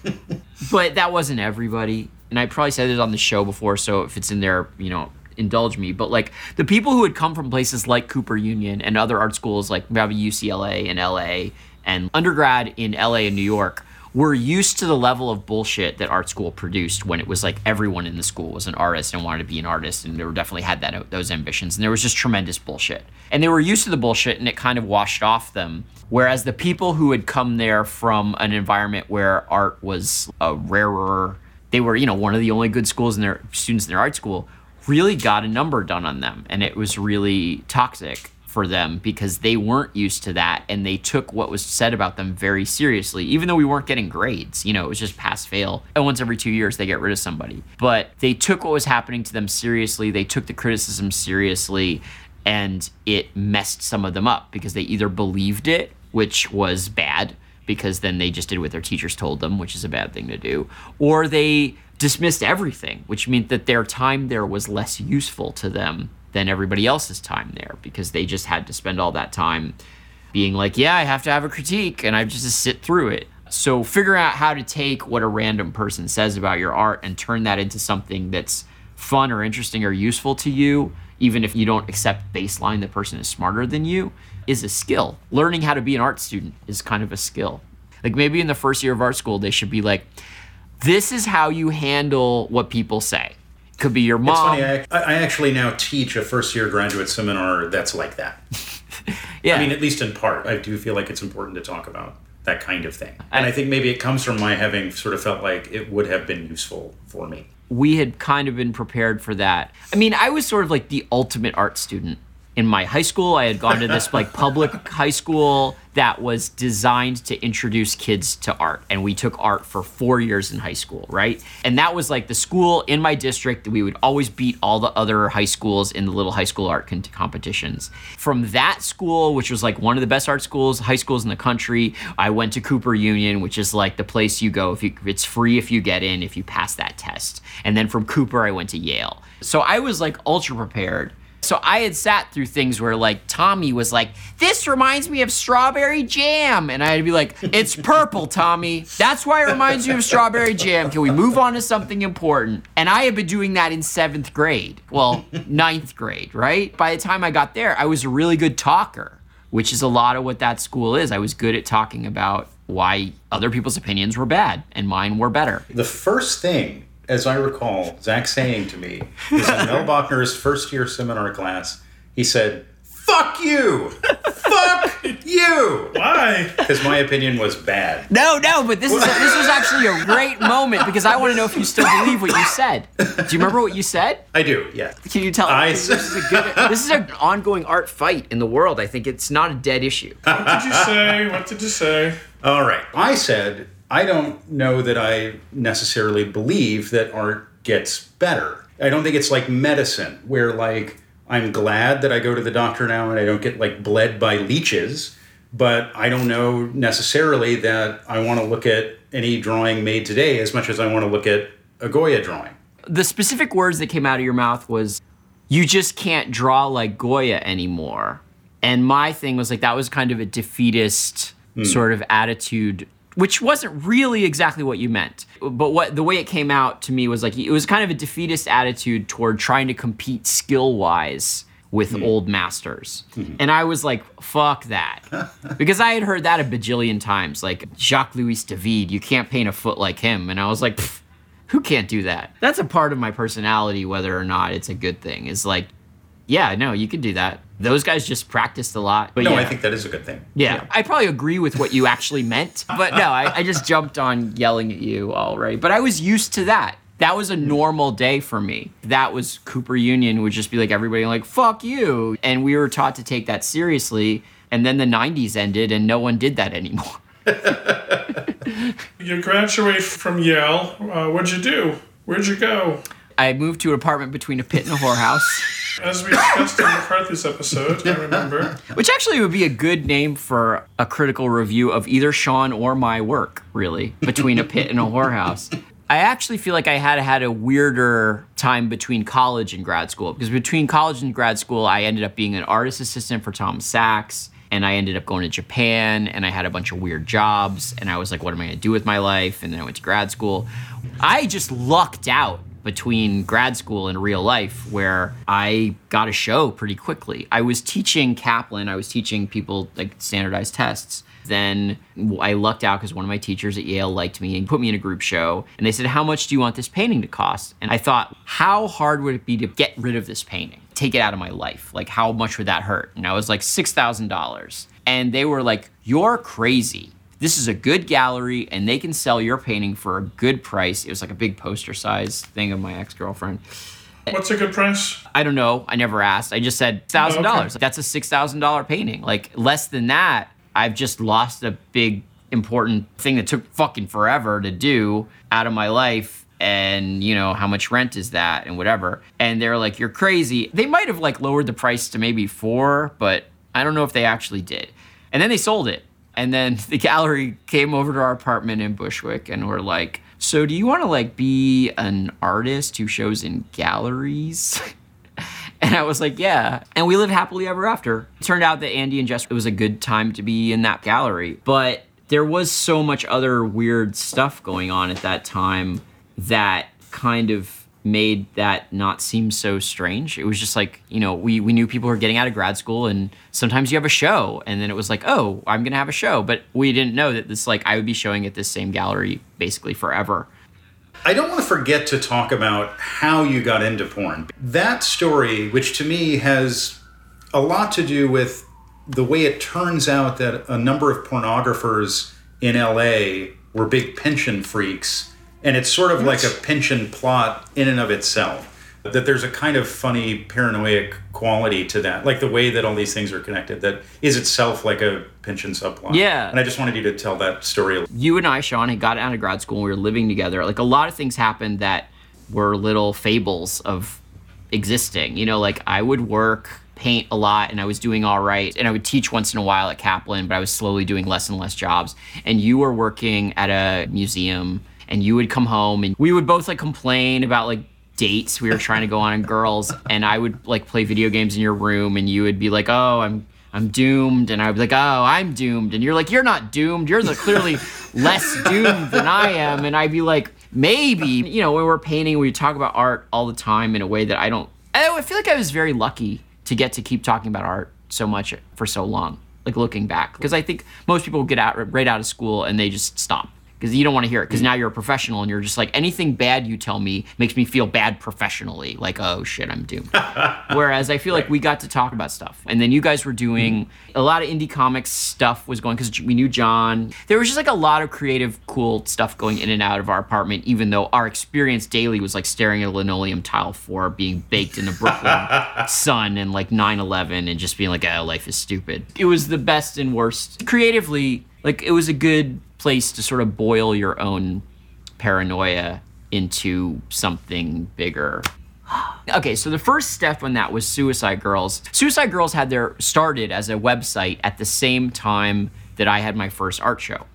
but that wasn't everybody. And I probably said it on the show before, so if it's in there, you know, indulge me. But like the people who had come from places like Cooper Union and other art schools, like maybe UCLA and LA and undergrad in LA and New York, were used to the level of bullshit that art school produced when it was like everyone in the school was an artist and wanted to be an artist and they were definitely had that those ambitions and there was just tremendous bullshit and they were used to the bullshit and it kind of washed off them whereas the people who had come there from an environment where art was a rarer they were you know one of the only good schools in their students in their art school really got a number done on them. And it was really toxic for them because they weren't used to that. And they took what was said about them very seriously even though we weren't getting grades. You know it was just pass fail. And once every 2 years they get rid of somebody. But they took what was happening to them seriously. They took the criticism seriously. And it messed some of them up because they either believed it which was bad because then they just did what their teachers told them which is a bad thing to do or they dismissed everything which meant that their time there was less useful to them than everybody else's time there because they just had to spend all that time being like, yeah, I have to have a critique and I just sit through it. So figure out how to take what a random person says about your art and turn that into something that's fun or interesting or useful to you, even if you don't accept baseline the person is smarter than you, is a skill. Learning how to be an art student is kind of a skill. Like maybe in the first year of art school, they should be like, this is how you handle what people say. Could be your It's mom. funny. I, I actually now teach a first year graduate seminar that's like that. yeah. I mean, at least in part, I do feel like it's important to talk about that kind of thing. And I think maybe it comes from my having sort of felt like it would have been useful for me. we had kind of been prepared for that. I mean, I was sort of like the ultimate art student in my high school. I had gone to this like public high school that was designed to introduce kids to art, and we took art for four years in high school, right? And that was like the school in my district. That we would always beat all the other high schools in the little high school art con- competitions. From that school, which was like one of the best art schools, high schools in the country, I went to Cooper Union, which is like the place you go if you it's free if you get in if you pass that test. And then from Cooper, I went to Yale. So I was like ultra prepared. So I had sat through things where like Tommy was like, "This reminds me of strawberry jam," and I'd be like, "It's purple, Tommy. That's why it reminds you of strawberry jam. Can we move on to something important?" And I had been doing that in seventh grade, well, ninth grade, right? By the time I got there, I was a really good talker, which is a lot of what that school is. I was good at talking about why other people's opinions were bad and mine were better. The first thing, as I recall, Zach saying to me is in Mel Bochner's first year seminar class, he said, Fuck you! Fuck you! Why? Because my opinion was bad. No, no, but this is this was actually a great moment because I want to know if you still believe what you said. Do you remember what you said? I do, yeah. Can you tell? I- this is a good. This is an ongoing art fight in the world. I think it's not a dead issue. What did you say? What did you say? All right. I said, I don't know that I necessarily believe that art gets better. I don't think it's like medicine, where like I'm glad that I go to the doctor now and I don't get like bled by leeches, but I don't know necessarily that I want to look at any drawing made today as much as I want to look at a Goya drawing. The specific words that came out of your mouth was, "You just can't draw like Goya anymore." And my thing was like that was kind of a defeatist hmm. sort of attitude which wasn't really exactly what you meant. But what the way it came out to me was like it was kind of a defeatist attitude toward trying to compete skill wise with hmm. old masters. Hmm. And I was like, fuck that. because I had heard that a bajillion times. Like Jacques Louis David, you can't paint a foot like him. And I was like, who can't do that? That's a part of my personality, whether or not it's a good thing. Is like, yeah, no, you can do that. Those guys just practiced a lot. But No, yeah. I think that is a good thing. Yeah, I probably agree with what you actually meant, but no, I, I just jumped on yelling at you all right. But I was used to that. That was a normal day for me. That was Cooper Union would just be like everybody like fuck you, and we were taught to take that seriously. And then the '90s ended, and no one did that anymore. You graduate from Yale. Uh, what'd you do? Where'd you go? I moved to an apartment between a pit and a whorehouse, As we discussed in McCarthy's episode, I remember. which actually would be a good name for a critical review of either Sean or my work. Really, between a pit and a whorehouse. I actually feel like I had had a weirder time between college and grad school because between college and grad school, I ended up being an artist assistant for Tom Sachs and I ended up going to Japan and I had a bunch of weird jobs and I was like, what am I gonna do with my life? And then I went to grad school. I just lucked out between grad school and real life where I got a show pretty quickly. I was teaching Kaplan, I was teaching people like standardized tests. Then I lucked out because one of my teachers at Yale liked me and put me in a group show. And they said, How much do you want this painting to cost? And I thought, How hard would it be to get rid of this painting? Take it out of my life? Like, how much would that hurt? And I was like, $6,000. And they were like, You're crazy. This is a good gallery and they can sell your painting for a good price. It was like a big poster size thing of my ex girlfriend. What's a good price? I don't know. I never asked. I just said thousand dollars. Oh, That's a six thousand dollar painting. Like less than that, I've just lost a big important thing that took fucking forever to do out of my life. And you know how much rent is that and whatever. And they're like, "You're crazy." They might have like lowered the price to maybe four, but I don't know if they actually did. And then they sold it. And then the gallery came over to our apartment in Bushwick and were like, "So do you want to like be an artist who shows in galleries?" And I was like, yeah. And we lived happily ever after. It turned out that Andy and Jess, it was a good time to be in that gallery. But there was so much other weird stuff going on at that time that kind of made that not seem so strange. It was just like, you know, we, we knew people were getting out of grad school and sometimes you have a show. And then it was like, oh, I'm going to have a show. But we didn't know that this, like, I would be showing at this same gallery basically forever. I don't want to forget to talk about how you got into porn. That story, which to me has a lot to do with the way it turns out that a number of pornographers in LA were big Pynchon freaks, and it's sort of like a Pynchon plot in and of itself. That there's a kind of funny paranoid quality to that, like the way that all these things are connected, that is itself like a Pynchon subplot. Yeah. And I just wanted you to tell that story. you and I, Sean, had got out of grad school and we were living together. Like a lot of things happened that were little fables of existing. You know, like I would work, paint a lot, and I was doing all right. And I would teach once in a while at Kaplan, but I was slowly doing less and less jobs. And you were working at a museum and you would come home and we would both like complain about like dates we were trying to go on and girls and I would like play video games in your room and you would be like, "Oh, I'm I'm doomed," and I would be like, "Oh, I'm doomed," and you're like, "You're not doomed. You're the clearly less doomed than I am," and I'd be like, "Maybe." You know, when we're painting, we talk about art all the time in a way that I don't. I I feel like I was very lucky to get to keep talking about art so much for so long. Like looking back, because I think most people get out right out of school and they just stop because you don't want to hear it because mm. now you're a professional and you're just like anything bad you tell me makes me feel bad professionally. Like oh shit i'm doomed. Whereas i feel like we got to talk about stuff and then you guys were doing mm-hmm. a lot of indie comics stuff was going because we knew john. There was just like a lot of creative cool stuff going in and out of our apartment even though our experience daily was like staring at a linoleum tile floor being baked in the brooklyn sun and like 9-11 and just being like oh life is stupid. It was the best and worst. Creatively like it was a good place to sort of boil your own paranoia into something bigger. Okay, so the first step on that was Suicide Girls. Suicide Girls had their started as a website at the same time that I had my first art show.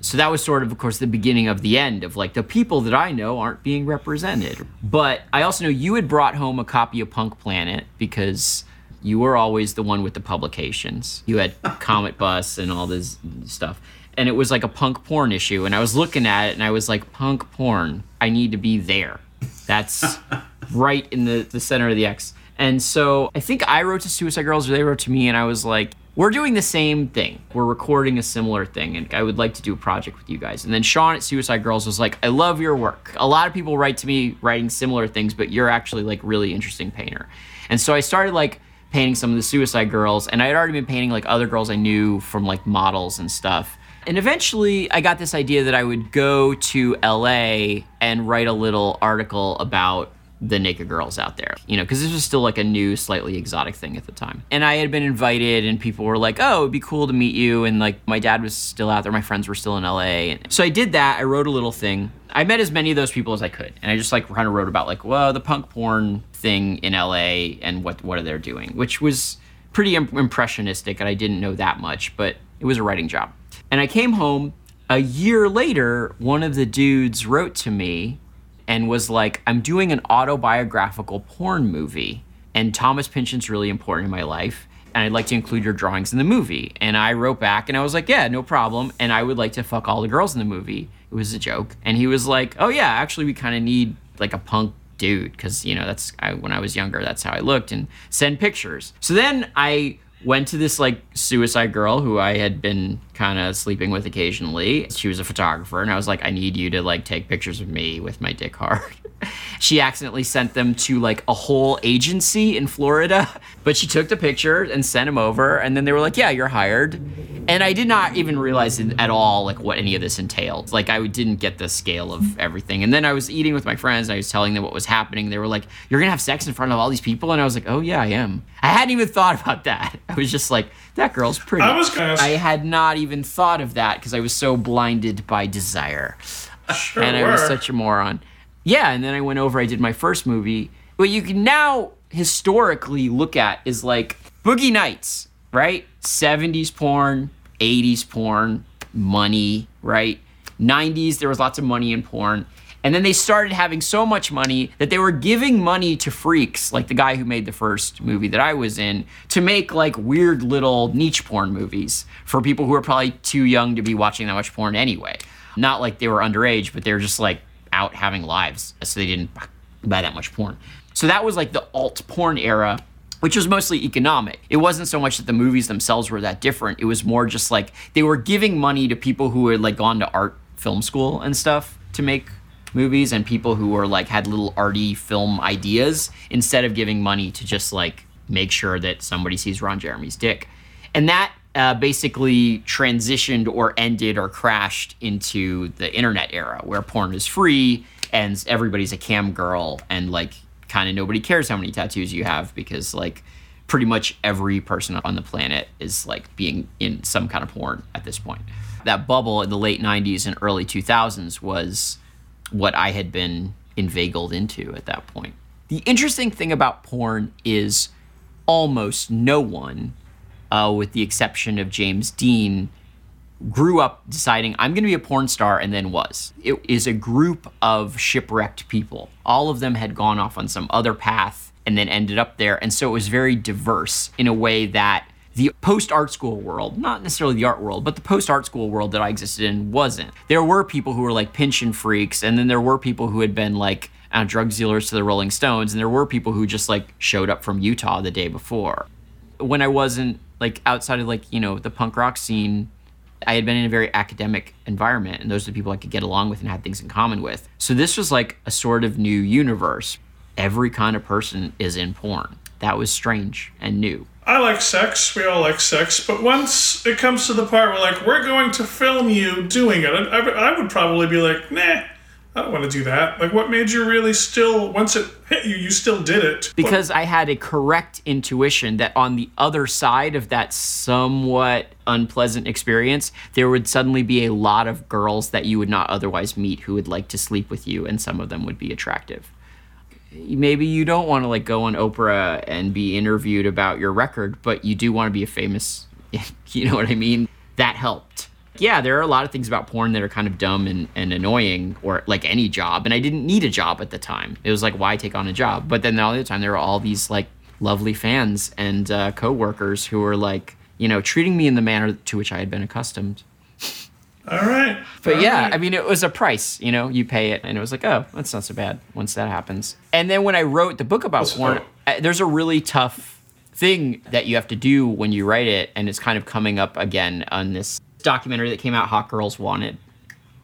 So that was sort of, of course, the beginning of the end of like the people that I know aren't being represented. But I also know you had brought home a copy of Punk Planet because you were always the one with the publications. You had Comet Bus and all this stuff and it was like a punk porn issue and i was looking at it and i was like punk porn i need to be there. That's right in the, the center of the x. And so i think i wrote to suicide girls or they wrote to me and i was like we're doing the same thing. We're recording a similar thing and i would like to do a project with you guys. And then sean at suicide girls was like i love your work. A lot of people write to me writing similar things but you're actually like really interesting painter. And so i started like painting some of the suicide girls and i had already been painting like other girls i knew from like models and stuff and eventually, I got this idea that I would go to LA and write a little article about the naked girls out there, you know, because this was still like a new, slightly exotic thing at the time. And I had been invited, and people were like, oh, it'd be cool to meet you. And like, my dad was still out there, my friends were still in LA. And so I did that. I wrote a little thing. I met as many of those people as I could. And I just like kind of wrote about, like, well, the punk porn thing in LA and what, what are they doing, which was pretty imp- impressionistic. And I didn't know that much, but it was a writing job. And I came home a year later, one of the dudes wrote to me and was like, I'm doing an autobiographical porn movie, and Thomas Pynchon's really important in my life. And I'd like to include your drawings in the movie. And I wrote back and I was like, yeah, no problem. And I would like to fuck all the girls in the movie. It was a joke. And he was like, oh, yeah, actually, we kind of need like a punk dude because, you know, that's I, when I was younger, that's how I looked and send pictures. So then I went to this like suicide girl who I had been kind of sleeping with occasionally. She was a photographer, and I was like, I need you to like take pictures of me with my dick hard. She accidentally sent them to like a whole agency in Florida, but she took the picture and sent them over, and then they were like, Yeah, you're hired. And I did not even realize at all like what any of this entailed. Like I didn't get the scale of everything. And then I was eating with my friends, and I was telling them what was happening. They were like, You're gonna have sex in front of all these people, and I was like, Oh yeah, I am. I hadn't even thought about that. I was just like, That girl's pretty. I was gonna I had not even thought of that because I was so blinded by desire. Sure and I was such a moron. Yeah, and then I went over, I did my first movie. What you can now historically look at is like Boogie Nights, right? 70s porn, 80s porn, money, right? 90s, there was lots of money in porn. And then they started having so much money that they were giving money to freaks, like the guy who made the first movie that I was in, to make like weird little niche porn movies for people who are probably too young to be watching that much porn anyway. Not like they were underage, but they were just like having lives, so they didn't buy that much porn. So that was like the alt porn era, which was mostly economic. It wasn't so much that the movies themselves were that different. It was more just like they were giving money to people who had like gone to art film school and stuff to make movies and people who were like had little arty film ideas instead of giving money to just like make sure that somebody sees Ron Jeremy's dick. And that uh, basically transitioned or ended or crashed into the internet era where porn is free and everybody's a cam girl and like kind of nobody cares how many tattoos you have because like pretty much every person on the planet is like being in some kind of porn at this point. That bubble in the late 90s and early 2000s was what I had been inveigled into at that point. The interesting thing about porn is almost no one, uh, with the exception of James Deen, grew up deciding I'm going to be a porn star and then was. It is a group of shipwrecked people. All of them had gone off on some other path and then ended up there. And so it was very diverse in a way that the post art school world, not necessarily the art world, but the post art school world that I existed in wasn't. There were people who were like Pynchon freaks, and then there were people who had been like uh, drug dealers to the Rolling Stones, and there were people who just like showed up from Utah the day before. When I wasn't like outside of like, you know, the punk rock scene, I had been in a very academic environment, and those are the people I could get along with and had things in common with. So this was like a sort of new universe. Every kind of person is in porn. That was strange and new. I like sex. We all like sex. But once it comes to the part where, like, we're going to film you doing it, I, I would probably be like, nah, I don't want to do that. Like, what made you really still, once it hit you, you still did it? Because I had a correct intuition that on the other side of that somewhat unpleasant experience, there would suddenly be a lot of girls that you would not otherwise meet who would like to sleep with you, and some of them would be attractive. Maybe you don't want to like go on Oprah and be interviewed about your record, but you do want to be a famous, you know what I mean? That helped yeah, there are a lot of things about porn that are kind of dumb and, and annoying, or like any job. And I didn't need a job at the time. It was like, why take on a job? But then all the time, there were all these like lovely fans and uh, coworkers who were like, you know, treating me in the manner to which I had been accustomed. All right. But all yeah, right. I mean, it was a price, you know, you pay it. And it was like, oh, that's not so bad once that happens. And then when I wrote the book about porn, I, there's a really tough thing that you have to do when you write it. And it's kind of coming up again on this documentary that came out, Hot Girls Wanted.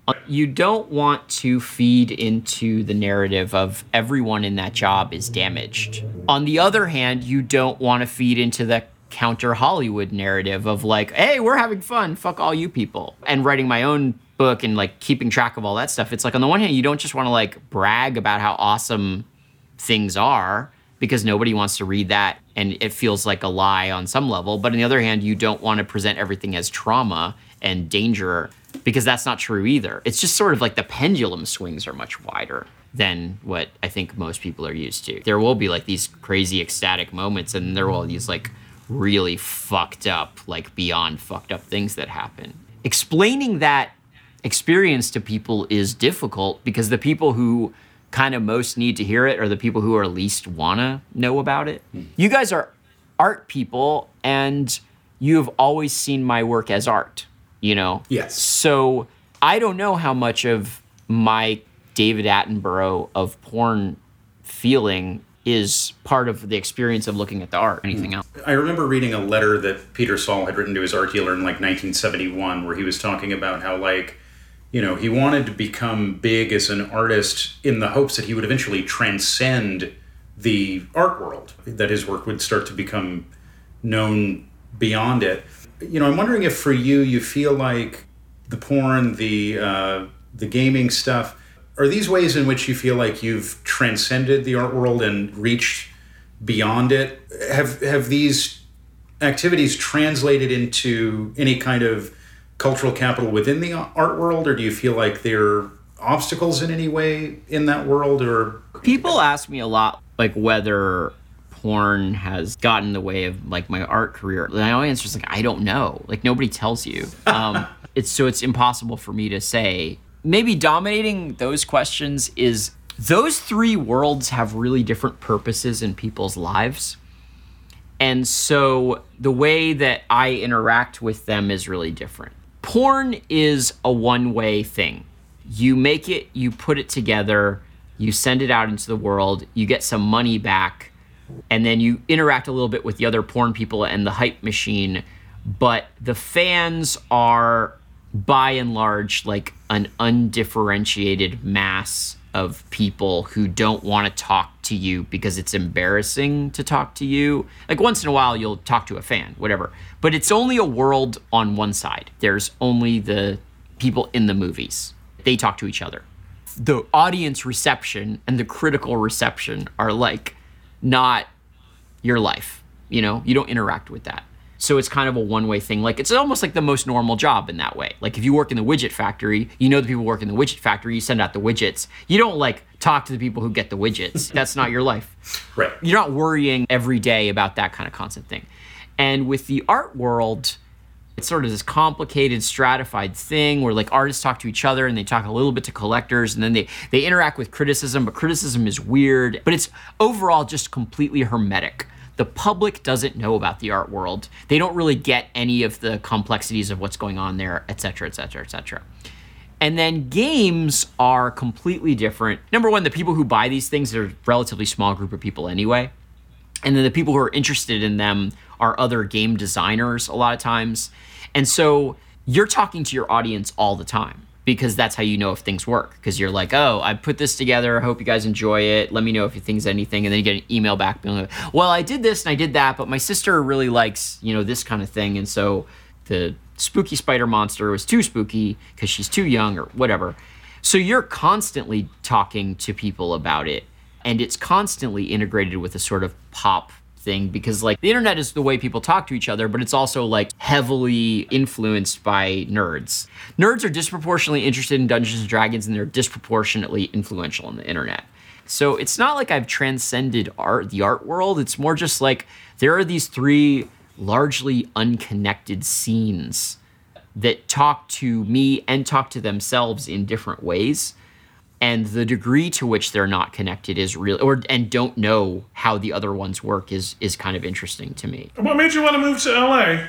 Uh, you don't want to feed into the narrative of everyone in that job is damaged. On the other hand, you don't want to feed into the counter Hollywood narrative of like, hey, we're having fun, fuck all you people. And writing my own book and like keeping track of all that stuff. It's like, on the one hand, you don't just want to like brag about how awesome things are because nobody wants to read that and it feels like a lie on some level. But on the other hand, you don't want to present everything as trauma and danger because that's not true either. It's just sort of like the pendulum swings are much wider than what I think most people are used to. There will be like these crazy ecstatic moments and there will be these like really fucked up, like beyond fucked up things that happen. Explaining that experience to people is difficult because the people who kind of most need to hear it are the people who are least wanna know about it. Hmm. You guys are art people and you have always seen my work as art you know? Yes. So I don't know how much of my David Attenborough of porn feeling is part of the experience of looking at the art, anything hmm. else. I remember reading a letter that Peter Saul had written to his art dealer in like 1971 where he was talking about how like you know, he wanted to become big as an artist in the hopes that he would eventually transcend the art world, that his work would start to become known beyond it you know, I'm wondering if for you, you feel like the porn, the uh, the gaming stuff, are these ways in which you feel like you've transcended the art world and reached beyond it? Have have these activities translated into any kind of cultural capital within the art world, or do you feel like they're obstacles in any way in that world? Or people ask me a lot, like whether porn has gotten in the way of like my art career? My only answer is like I don't know. Like nobody tells you. Um, it's so it's impossible for me to say. Maybe dominating those questions is those three worlds have really different purposes in people's lives. And so the way that I interact with them is really different. Porn is a one way thing. You make it, you put it together, you send it out into the world, you get some money back, and then you interact a little bit with the other porn people and the hype machine but the fans are by and large like an undifferentiated mass of people who don't want to talk to you because it's embarrassing to talk to you. Like once in a while you'll talk to a fan, whatever. But it's only a world on one side. There's only the people in the movies. They talk to each other. The audience reception and the critical reception are like not your life. You know, you don't interact with that. So it's kind of a one way thing. Like it's almost like the most normal job in that way. Like if you work in the widget factory, you know the people work in the widget factory, you send out the widgets. You don't like talk to the people who get the widgets. That's not your life. Right. You're not worrying every day about that kind of constant thing. And with the art world, it's sort of this complicated stratified thing where like artists talk to each other and they talk a little bit to collectors and then they they interact with criticism but criticism is weird but it's overall just completely hermetic. The public doesn't know about the art world. They don't really get any of the complexities of what's going on there et cetera et cetera et cetera. And then games are completely different. Number one the people who buy these things are a relatively small group of people anyway. And then the people who are interested in them are other game designers a lot of times and so you're talking to your audience all the time because that's how you know if things work. Because you're like, oh, I put this together. I hope you guys enjoy it. Let me know if you think anything. And then you get an email back being like, well, I did this and I did that, but my sister really likes, you know, this kind of thing. And so the spooky spider monster was too spooky because she's too young or whatever. So you're constantly talking to people about it. And it's constantly integrated with a sort of pop thing because like the internet is the way people talk to each other but it's also like heavily influenced by nerds. Nerds are disproportionately interested in dungeons and dragons and they're disproportionately influential on the internet. So it's not like i've transcended art the art world. It's more just like there are these three largely unconnected scenes that talk to me and talk to themselves in different ways and the degree to which they're not connected is real or and don't know how the other ones work is is kind of interesting to me What made you want to move to LA?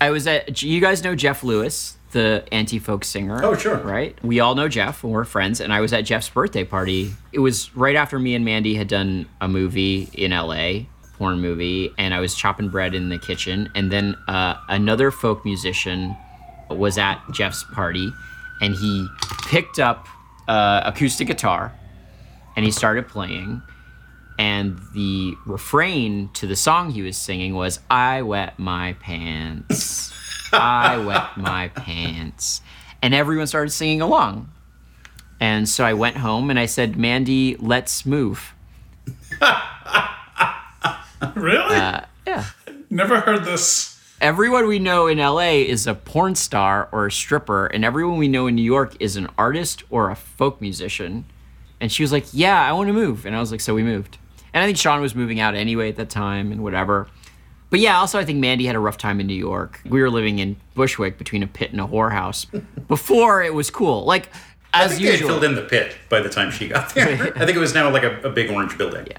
i was at you guys know jeff lewis the anti-folk singer Oh, sure. right we all know jeff and we're friends and i was at jeff's birthday party it was right after me and mandy had done a movie in la porn movie and i was chopping bread in the kitchen and then uh, another folk musician was at jeff's party and he picked up uh, acoustic guitar and he started playing and the refrain to the song he was singing was i wet my pants. I wet my pants. And everyone started singing along. And so i went home and i said mandy let's move. Really? uh, yeah. Never heard this. Everyone we know in LA is a porn star or a stripper, and everyone we know in New York is an artist or a folk musician. And she was like, Yeah, I want to move. And I was like, So we moved. And I think Sean was moving out anyway at that time and whatever. But yeah, also I think Mandy had a rough time in New York. We were living in Bushwick between a pit and a whorehouse before it was cool. Like, I as think they had filled in the pit by the time she got there. I think it was now like a, a big orange building. Yeah.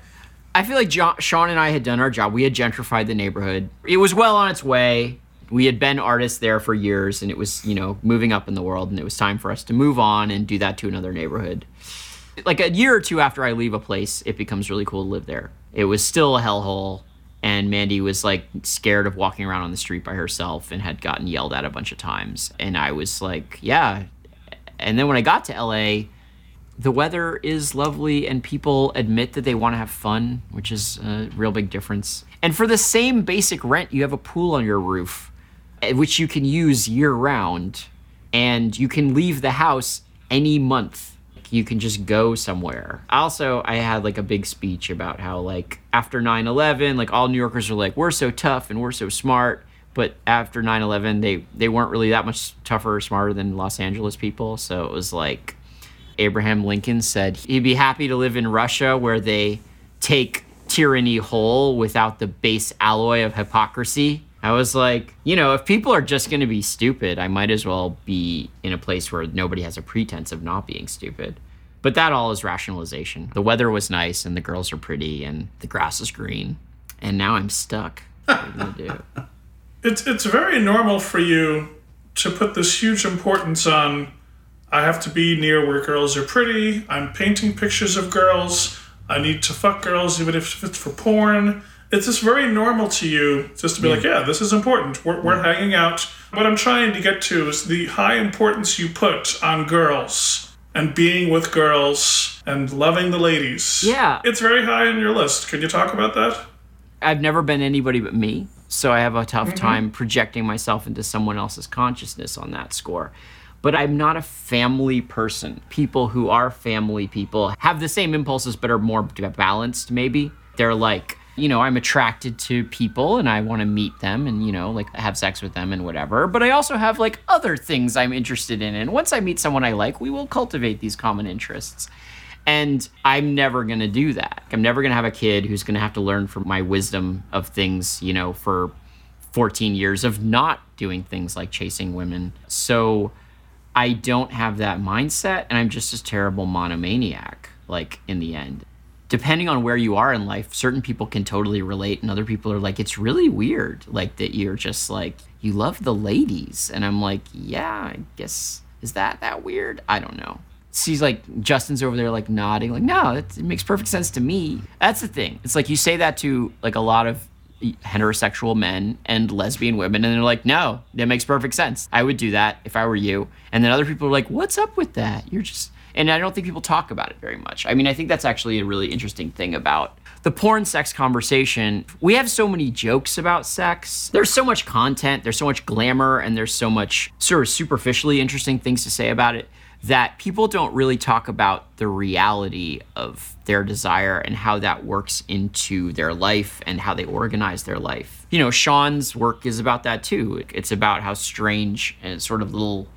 I feel like John, Sean and I had done our job. We had gentrified the neighborhood. It was well on its way. We had been artists there for years, and it was, you know, moving up in the world, and it was time for us to move on and do that to another neighborhood. Like a year or two after I leave a place, it becomes really cool to live there. It was still a hellhole, and Mandy was like scared of walking around on the street by herself and had gotten yelled at a bunch of times. And I was like, yeah. And then when I got to LA, the weather is lovely and people admit that they want to have fun, which is a real big difference. And for the same basic rent, you have a pool on your roof, eh, which you can use year round, and you can leave the house any month. You can just go somewhere. Also, I had like a big speech about how, like, after 9 11, like, all New Yorkers are like, we're so tough and we're so smart. But after 9 11, they, they weren't really that much tougher or smarter than Los Angeles people. So it was like, Abraham Lincoln said he'd be happy to live in Russia where they take tyranny whole without the base alloy of hypocrisy. I was like, you know, if people are just going to be stupid, I might as well be in a place where nobody has a pretense of not being stupid. But that all is rationalization. The weather was nice and the girls are pretty and the grass is green. And now I'm stuck. It's it's very normal for you to put this huge importance on I have to be near where girls are pretty. I'm painting pictures of girls. I need to fuck girls even if it's for porn. It's just very normal to you just to be like, yeah, this is important. We're, we're hanging out. What I'm trying to get to is the high importance you put on girls and being with girls and loving the ladies. Yeah. It's very high on your list. Can you talk about that? I've never been anybody but me, so I have a tough mm-hmm. time projecting myself into someone else's consciousness on that score. But I'm not a family person. People who are family people have the same impulses but are more balanced, maybe. They're like, you know, I'm attracted to people and I want to meet them and, you know, like have sex with them and whatever. But I also have like other things I'm interested in. And once I meet someone I like, we will cultivate these common interests. And I'm never going to do that. I'm never going to have a kid who's going to have to learn from my wisdom of things, you know, for 14 years of not doing things like chasing women. So I don't have that mindset and I'm just a terrible monomaniac, like in the end. Depending on where you are in life, certain people can totally relate, and other people are like, it's really weird, like that you're just like, you love the ladies. And I'm like, yeah, I guess, is that that weird? I don't know. She's like, Justin's over there, like nodding, like, no, it, it makes perfect sense to me. That's the thing. It's like you say that to like a lot of heterosexual men and lesbian women and they're like no that makes perfect sense. I would do that if i were you. And then other people are like what's up with that? You're just and i don't think people talk about it very much. I mean i think that's actually a really interesting thing about the porn sex conversation. We have so many jokes about sex. There's so much content there's so much glamour and there's so much sort of superficially interesting things to say about it that people don't really talk about the reality of their desire and how that works into their life and how they organize their life. You know, Sean's work is about that too. It's about how strange and sort of little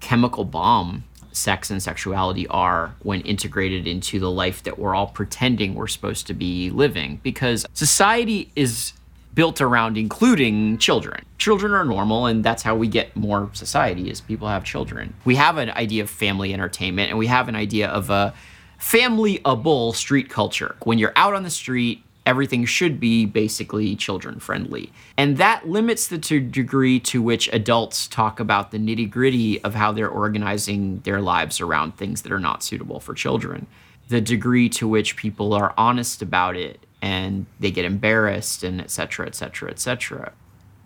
chemical bomb sex and sexuality are when integrated into the life that we're all pretending we're supposed to be living because society is built around including children. Children are normal, and that's how we get more society is people have children. We have an idea of family entertainment, and we have an idea of a family-able street culture. When you're out on the street, everything should be basically children friendly. And that limits the to degree to which adults talk about the nitty gritty of how they're organizing their lives around things that are not suitable for children. The degree to which people are honest about it and they get embarrassed and et cetera, et cetera, et cetera.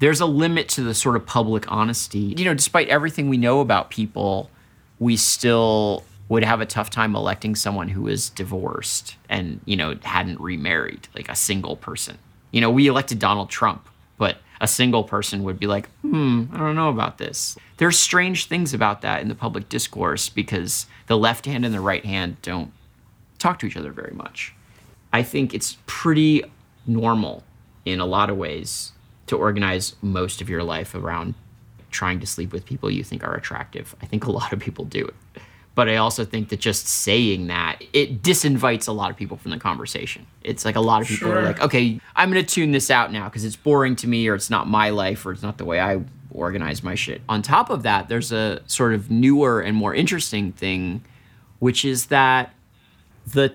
There's a limit to the sort of public honesty. You know, despite everything we know about people, we still would have a tough time electing someone who is divorced and, you know, hadn't remarried, like a single person. You know, we elected Donald Trump, but a single person would be like, hmm, I don't know about this. There's strange things about that in the public discourse because the left hand and the right hand don't talk to each other very much. I think it's pretty normal in a lot of ways to organize most of your life around trying to sleep with people you think are attractive. I think a lot of people do it. But I also think that just saying that, it disinvites a lot of people from the conversation. It's like a lot of people Sure. are like, okay, I'm going to tune this out now because it's boring to me or it's not my life or it's not the way I organize my shit. On top of that, there's a sort of newer and more interesting thing, which is that the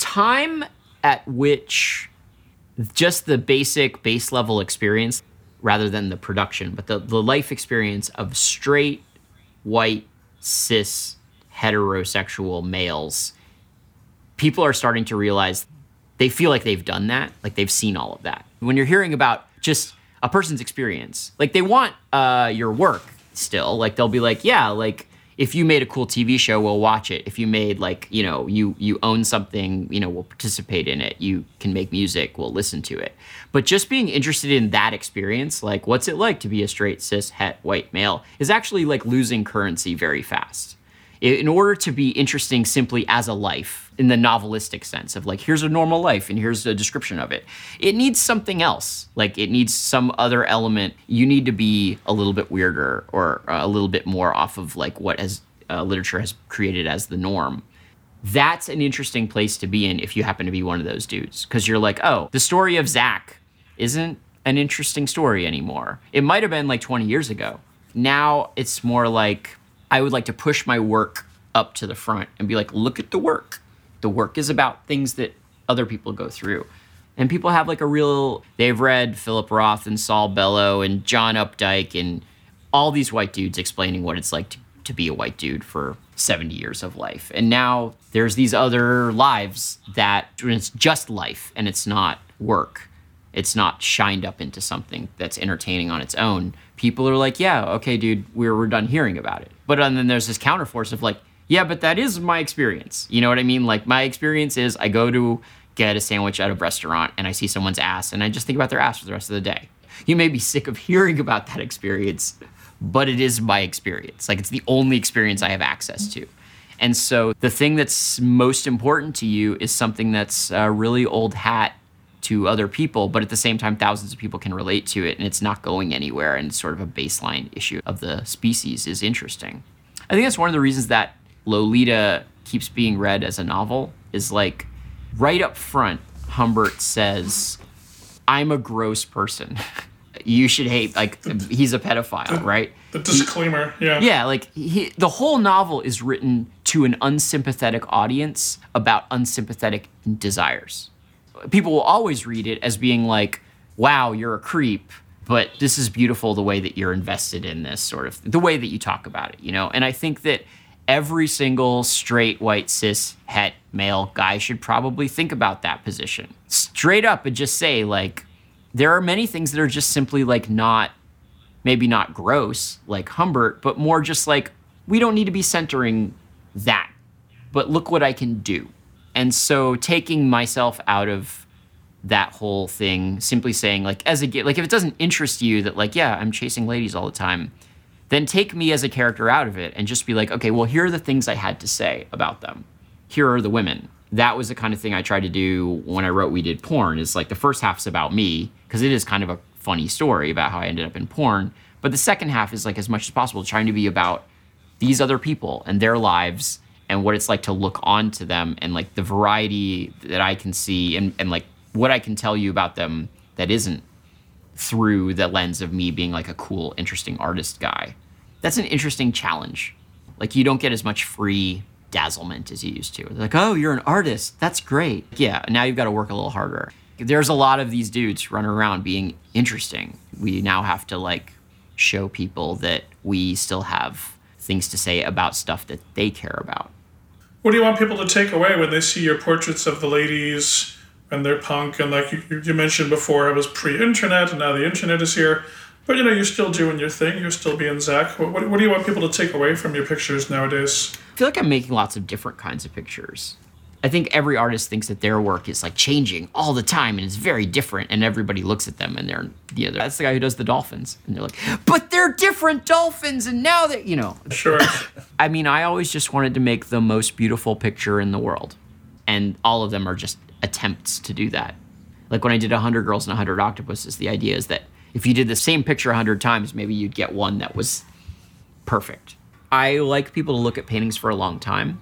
time at which just the basic base level experience rather than the production but the, the life experience of straight white cis heterosexual males people are starting to realize they feel like they've done that like they've seen all of that. When you're hearing about just a person's experience like they want uh, your work still like they'll be like yeah like if you made a cool tv show we'll watch it. If you made like you know you you own something you know we'll participate in it. You can make music we'll listen to it. But just being interested in that experience like what's it like to be a straight cis het white male is actually like losing currency very fast in order to be interesting simply as a life in the novelistic sense of like here's a normal life and here's a description of it it needs something else. Like it needs some other element. You need to be a little bit weirder or uh, a little bit more off of like what has uh, literature has created as the norm. That's an interesting place to be in if you happen to be one of those dudes because you're like oh the story of Zak isn't an interesting story anymore. It might have been like 20 years ago. Now it's more like I would like to push my work up to the front and be like, look at the work. The work is about things that other people go through. And people have like a real, they've read Philip Roth and Saul Bellow and John Updike and all these white dudes explaining what it's like to, to be a white dude for 70 years of life. And now there's these other lives that it's just life and it's not work. It's not shined up into something that's entertaining on its own. People are like, yeah, okay, dude, we're, we're done hearing about it. But uh, and then there's this counterforce of like, yeah, but that is my experience. You know what I mean? Like my experience is I go to get a sandwich at a restaurant and I see someone's ass and I just think about their ass for the rest of the day. You may be sick of hearing about that experience, but it is my experience. Like it's the only experience I have access to. And so the thing that's most important to you is something that's a really old hat to other people, but at the same time, thousands of people can relate to it and it's not going anywhere. And sort of a baseline issue of the species is interesting. I think that's one of the reasons that Lolita keeps being read as a novel is like right up front, Humbert says, I'm a gross person. you should hate, like, he's a pedophile, right? The disclaimer, yeah. Yeah, like he, the whole novel is written to an unsympathetic audience about unsympathetic desires. People will always read it as being like, wow, you're a creep, but this is beautiful the way that you're invested in this sort of the way that you talk about it, you know? And I think that every single straight white cis het male guy should probably think about that position straight up and just say like there are many things that are just simply like not maybe not gross like humbert but more just like we don't need to be centering that but look what i can do and so taking myself out of that whole thing simply saying like as a like if it doesn't interest you that like yeah i'm chasing ladies all the time then take me as a character out of it and just be like, okay, well, here are the things I had to say about them. Here are the women. That was the kind of thing I tried to do when I wrote We Did Porn. Is like the first half's about me, because it is kind of a funny story about how I ended up in porn. But the second half is like as much as possible trying to be about these other people and their lives and what it's like to look onto them and like the variety that I can see and, and like what I can tell you about them that isn't through the lens of me being like a cool, interesting artist guy. That's an interesting challenge. Like you don't get as much free dazzlement as you used to. They're like, oh, you're an artist. That's great. Yeah, now you've got to work a little harder. There's a lot of these dudes running around being interesting. We now have to like show people that we still have things to say about stuff that they care about. What do you want people to take away when they see your portraits of the ladies and their punk? And like you, you mentioned before, it was pre-internet, and now the internet is here. But you know, you're still doing your thing. You're still being Zak. What, what, what do you want people to take away from your pictures nowadays? I feel like I'm making lots of different kinds of pictures. I think every artist thinks that their work is like changing all the time and it's very different, and everybody looks at them and they're, you know, that's the guy who does the dolphins, and they're like, but they're different dolphins, and now that you know. Sure. I mean, I always just wanted to make the most beautiful picture in the world, and all of them are just attempts to do that. Like when I did 100 Girls and 100 Octopuses, the idea is that if you did the same picture 100 times, maybe you'd get one that was perfect. I like people to look at paintings for a long time.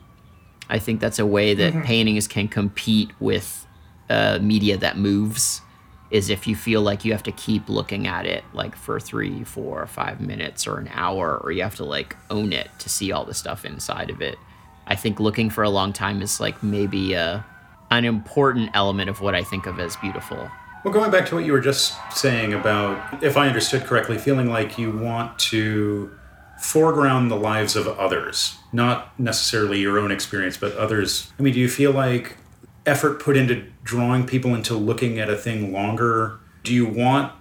I think that's a way that paintings can compete with uh, media that moves. Is if you feel like you have to keep looking at it like for three, four, five minutes or an hour, or you have to like own it to see all the stuff inside of it. I think looking for a long time is like maybe a, an important element of what I think of as beautiful. Well, going back to what you were just saying about, if I understood correctly, feeling like you want to foreground the lives of others, not necessarily your own experience, but others. I mean, do you feel like effort put into drawing people into looking at a thing longer? Do you want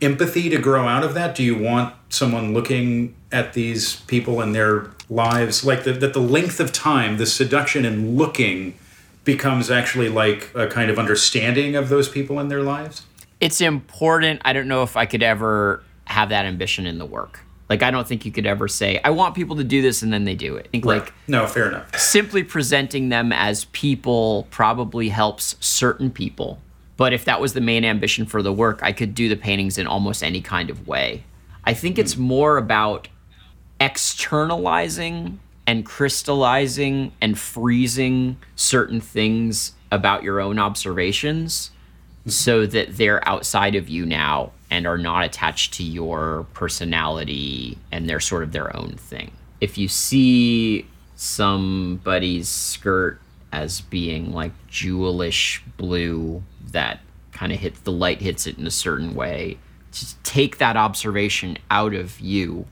empathy to grow out of that? Do you want someone looking at these people and their lives, like the, that the length of time, the seduction and looking becomes actually like a kind of understanding of those people and their lives? It's important. I don't know if I could ever have that ambition in the work. Like, I don't think you could ever say, I want people to do this and then they do it. I think, like, no, fair enough. simply presenting them as people probably helps certain people. But if that was the main ambition for the work, I could do the paintings in almost any kind of way. I think it's hmm. more about externalizing and crystallizing and freezing certain things about your own observations hmm. so that they're outside of you now and are not attached to your personality and they're sort of their own thing. If you see somebody's skirt as being like jewelish blue that kind of hits the light hits it in a certain way, just take that observation out of you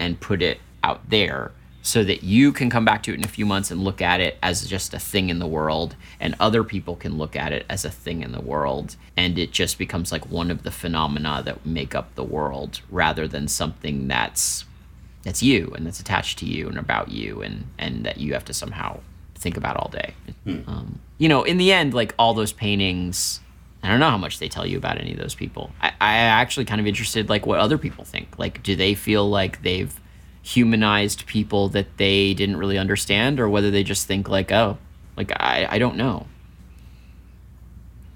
and put it out there so that you can come back to it in a few months and look at it as just a thing in the world and other people can look at it as a thing in the world and it just becomes like one of the phenomena that make up the world rather than something that's that's you and that's attached to you and about you and and that you have to somehow think about all day um, you know in the end like all those paintings I don't know how much they tell you about any of those people. I, I actually kind of interested like what other people think. Like, do they feel like they've humanized people that they didn't really understand, or whether they just think like, oh, like I, I don't know.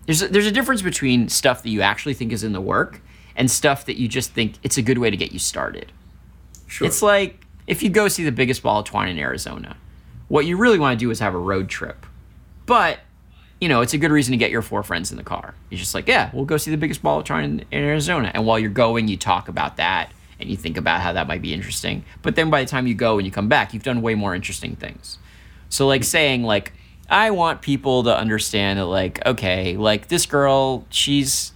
There's a, there's a difference between stuff that you actually think is in the work and stuff that you just think it's a good way to get you started. Sure. It's like if you go see the biggest ball of twine in Arizona, what you really want to do is have a road trip. But, you know, it's a good reason to get your four friends in the car. You're just like, yeah, we'll go see the biggest ball of twine in, in Arizona. And while you're going, you talk about that and you think about how that might be interesting. But then by the time you go and you come back, you've done way more interesting things. So, like saying, like, I want people to understand that, like, okay, like this girl, she's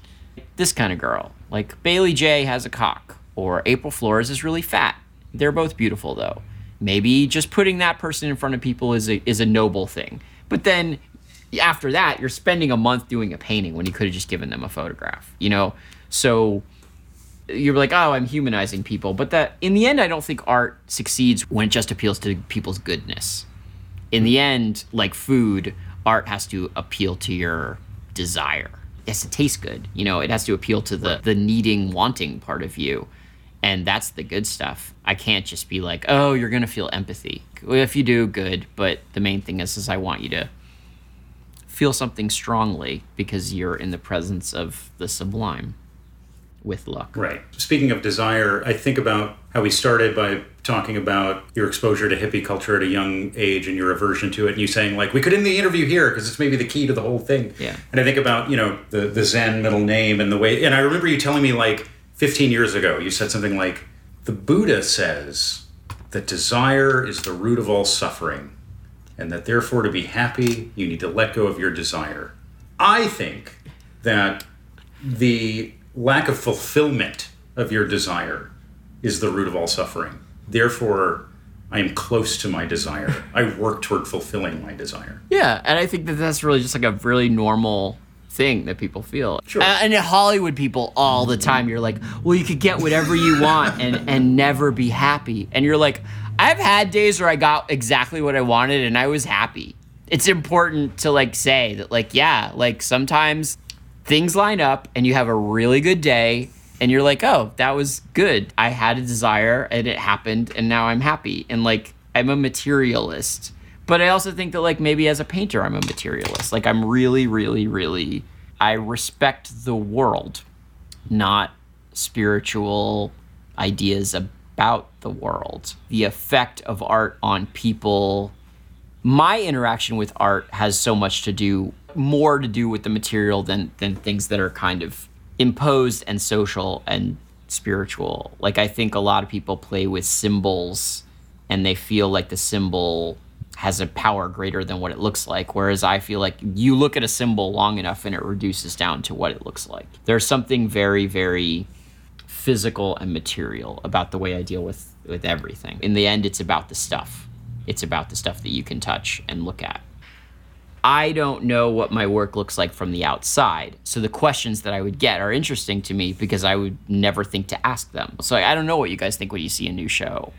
this kind of girl. Like Bailey Jay has a cock, or April Flores is really fat. They're both beautiful though. maybe just putting that person in front of people is a is a noble thing. But then after that, you're spending a month doing a painting when you could have just given them a photograph. You know, so you're like, oh, I'm humanizing people. But that in the end, I don't think art succeeds when it just appeals to people's goodness. In the end, like food, art has to appeal to your desire. It has to taste good. You know, it has to appeal to the the needing, wanting part of you. And that's the good stuff. I can't just be like, oh, you're gonna feel empathy. If you do, good. But the main thing is, is I want you to feel something strongly because you're in the presence of the sublime with luck. Right. Speaking of desire, I think about how we started by talking about your exposure to hippie culture at a young age and your aversion to it, and you saying like we could end the interview here because it's maybe the key to the whole thing. Yeah. And I think about you know the the Zen middle name and the way, and I remember you telling me like 15 years ago, you said something like, "The Buddha says that desire is the root of all suffering." And that therefore, to be happy, you need to let go of your desire. I think that the lack of fulfillment of your desire is the root of all suffering. Therefore, I am close to my desire. I work toward fulfilling my desire. Yeah, and I think that that's really just like a really normal thing that people feel. Sure. Uh, and Hollywood people all the time, you're like, well, you could get whatever you want and and never be happy. And you're like, I've had days where I got exactly what I wanted and I was happy. It's important to like say that like yeah, like sometimes things line up and you have a really good day and you're like, "Oh, that was good. I had a desire and it happened and now I'm happy." And like I'm a materialist. But I also think that like maybe as a painter I'm a materialist. Like I'm really really really I respect the world, not spiritual ideas about the world. The effect of art on people my interaction with art has so much to do more to do with the material than than things that are kind of imposed and social and spiritual. Like I think a lot of people play with symbols and they feel like the symbol has a power greater than what it looks like whereas I feel like you look at a symbol long enough and it reduces down to what it looks like. There's something very very physical and material about the way I deal with with everything. In the end it's about the stuff. It's about the stuff that you can touch and look at. I don't know what my work looks like from the outside. So the questions that I would get are interesting to me because I would never think to ask them. So I don't know what you guys think when you see a new show.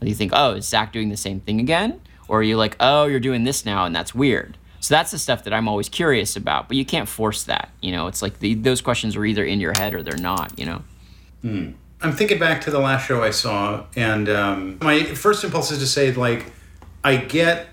You think, oh, is Zak doing the same thing again? Or are you like, oh, you're doing this now and that's weird? So that's the stuff that I'm always curious about, but you can't force that. You know, it's like the, those questions are either in your head or they're not, you know? I'm thinking back to the last show I saw, and um, my first impulse is to say, like, I get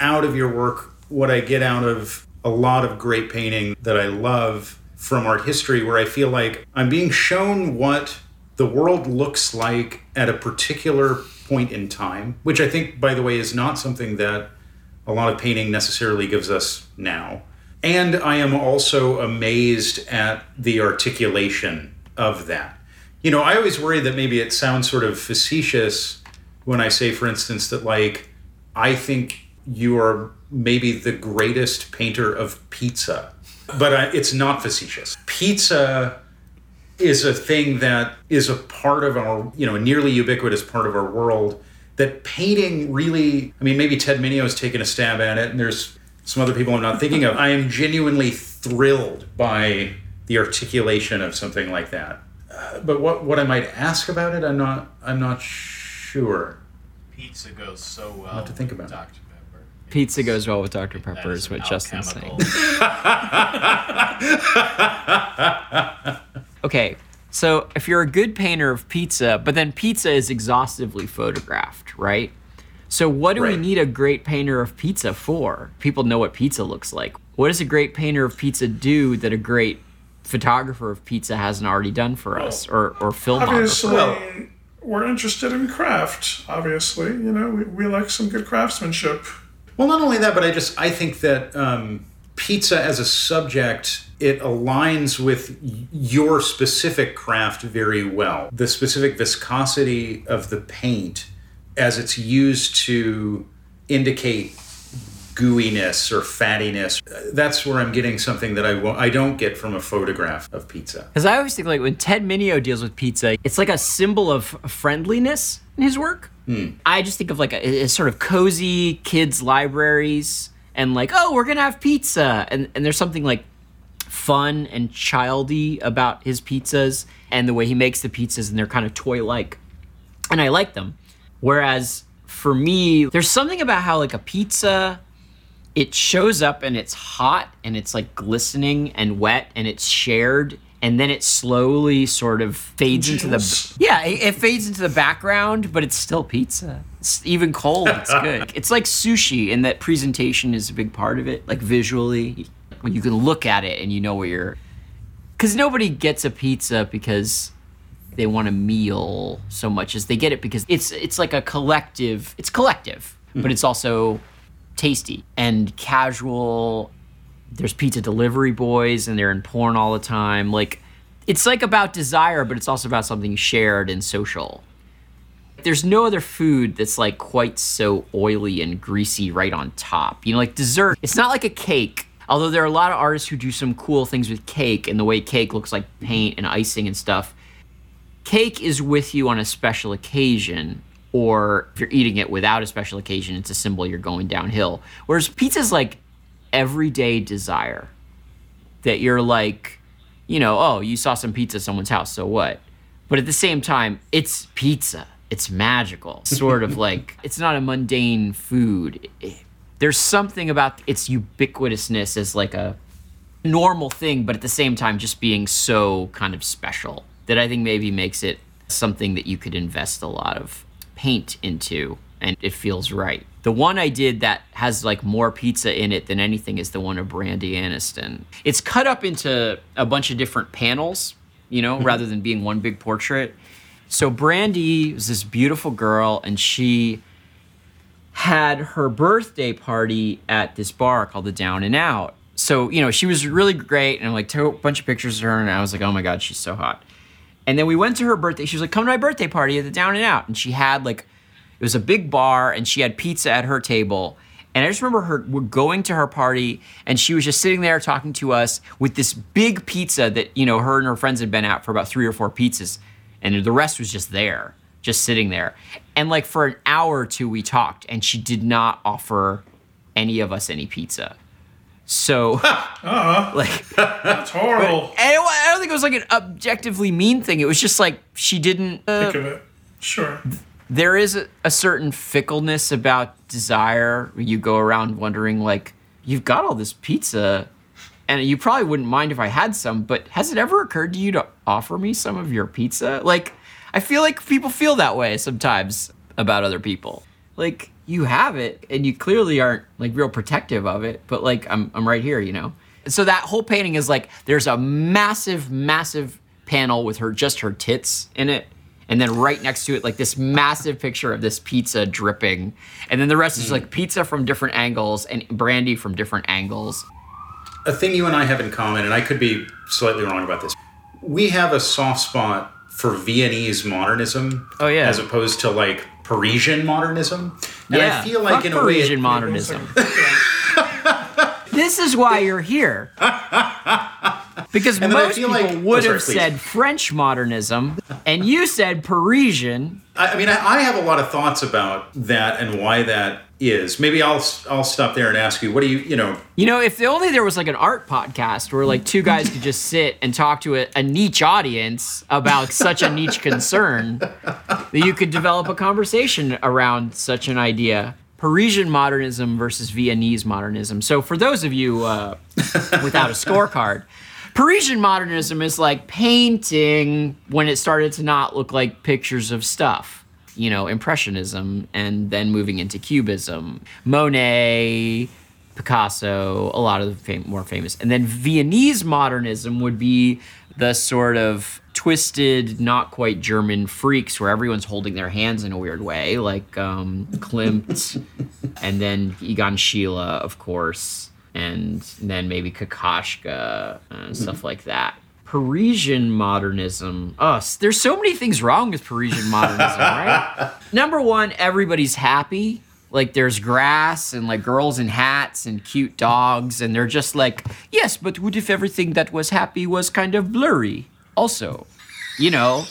out of your work what I get out of a lot of great painting that I love from art history, where I feel like I'm being shown what the world looks like at a particular point in time, which I think, by the way, is not something that a lot of painting necessarily gives us now. And I am also amazed at the articulation of that. You know, I always worry that maybe it sounds sort of facetious when I say, for instance, that like, I think you are maybe the greatest painter of pizza, but I, it's not facetious. Pizza is a thing that is a part of our, you know, nearly ubiquitous part of our world. That painting really, I mean, maybe Ted Minio has taken a stab at it, and there's some other people I'm not thinking of. I am genuinely thrilled by the articulation of something like that. Uh, but what what I might ask about it, I'm not I'm not sure. Pizza goes so well. have to think about. Dr. Pepper. Pizza goes well with Dr. Pepper That is an what Justin's saying. Okay, so if you're a good painter of pizza, but then pizza is exhaustively photographed, right? So what do we need a great painter of pizza for? People know what pizza looks like. What does a great painter of pizza do that a great photographer of pizza hasn't already done for us, or or filmographer? Obviously, Well- we're interested in craft. Obviously, you know, we, we like some good craftsmanship. Well, not only that, but I just I think that um, pizza as a subject it aligns with your specific craft very well. The specific viscosity of the paint as it's used to indicate gooiness or fattiness. That's where I'm getting something that I don't get from a photograph of pizza. Because I always think like when Ted Minio deals with pizza, it's like a symbol of friendliness in his work. I just think of like a, a sort of cozy kids libraries and like, oh, we're gonna have pizza, and and there's something like fun and childy about his pizzas and the way he makes the pizzas, and they're kind of toy like, and I like them. Whereas for me, there's something about how like a pizza it shows up and it's hot and it's like glistening and wet and it's shared and then it slowly sort of fades into the yeah it, it fades into the background but it's still pizza. It's even cold. It's good. It's like sushi and that presentation is a big part of it like visually. When you can look at it and you know where you're because nobody gets a pizza because they want a meal so much as they get it because it's it's like a collective it's collective but mm-hmm. it's also tasty and casual there's pizza delivery boys and they're in porn all the time. Like it's like about desire but it's also about something shared and social. There's no other food that's like quite so oily and greasy right on top. You know like dessert it's not like a cake. Although there are a lot of artists who do some cool things with cake and the way cake looks like paint and icing and stuff. Cake is with you on a special occasion or if you're eating it without a special occasion it's a symbol you're going downhill. Whereas pizza's like everyday desire that you're like you know oh you saw some pizza at someone's house so what? But at the same time it's pizza. It's magical. Sort of like it's not a mundane food. There's something about its ubiquitousness as like a normal thing, but at the same time just being so kind of special that I think maybe makes it something that you could invest a lot of paint into and it feels right. The one I did that has like more pizza in it than anything is the one of Brandy Aniston. It's cut up into a bunch of different panels, you know, mm-hmm. rather than being one big portrait. So Brandy was this beautiful girl and she had her birthday party at this bar called the Down and Out. So, you know, she was really great and I like took a bunch of pictures of her and I was like, oh my God, she's so hot. And then we went to her birthday. She was like, come to my birthday party at the Down and Out. And she had like, it was a big bar and she had pizza at her table. And I just remember her we're going to her party and she was just sitting there talking to us with this big pizza that, you know, her and her friends had been out for about three or four pizzas. And the rest was just there, just sitting there. And like for an hour or two, we talked and she did not offer any of us any pizza. So, like, That's horrible. and it I don't think it was like an objectively mean thing. It was just like she didn't. uh, Think of it. Sure. There is a, a certain fickleness about desire. You go around wondering, like, you've got all this pizza, and you probably wouldn't mind if I had some, but has it ever occurred to you to offer me some of your pizza? Like, I feel like people feel that way sometimes about other people. Like, you have it, and you clearly aren't like real protective of it, but like, I'm, I'm right here, you know? So that whole painting is like, there's a massive, massive panel with her, just her tits in it and then right next to it like this massive picture of this pizza dripping and then the rest is like pizza from different angles and brandy from different angles a thing you and I have in common, and I could be slightly wrong about this. We have a soft spot for Viennese modernism. Oh, yeah. As opposed to like Parisian modernism. And yeah I feel like fuck in a way. Parisian it- modernism this is why you're here because And most people like- would oh, sorry, have please. said french modernism and you said parisian I I mean, I, I have a lot of thoughts about that and why that is. Maybe I'll I'll stop there and ask you. What do you you know? You know, if only there was like an art podcast where like two guys could just sit and talk to a, a niche audience about such a niche concern, that you could develop a conversation around such an idea. Parisian modernism versus Viennese modernism. So, for those of you uh, without a scorecard, Parisian modernism is like painting when it started to not look like pictures of stuff. You know, Impressionism and then moving into Cubism. Monet, Picasso, a lot of the fam- more famous. And then Viennese modernism would be the sort of twisted, not quite German freaks where everyone's holding their hands in a weird way, like um, Klimt, and then Egon Schiele, of course, and then maybe Kokoschka and mm-hmm. stuff like that. Parisian modernism. Oh, there's so many things wrong with Parisian modernism, right? Number one, everybody's happy. Like there's grass and like girls in hats and cute dogs, and they're just like, yes, but what if everything that was happy was kind of blurry? Also, you know,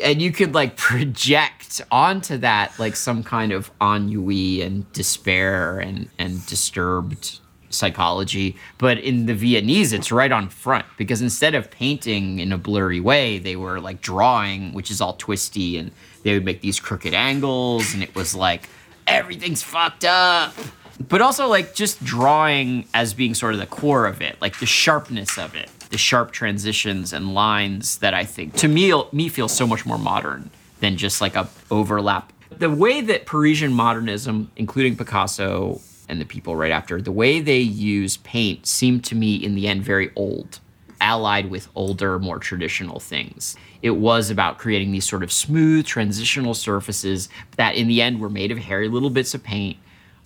and you could like project onto that like some kind of ennui and despair and and disturbed psychology but in the viennese it's right on front because instead of painting in a blurry way they were like drawing which is all twisty and they would make these crooked angles and it was like everything's fucked up. But also like just drawing as being sort of the core of it like the sharpness of it the sharp transitions and lines that i think to me me feel so much more modern than just like a overlap. The way that parisian modernism including picasso and the people right after the way they use paint seemed to me in the end very old allied with older more traditional things it was about creating these sort of smooth transitional surfaces that in the end were made of hairy little bits of paint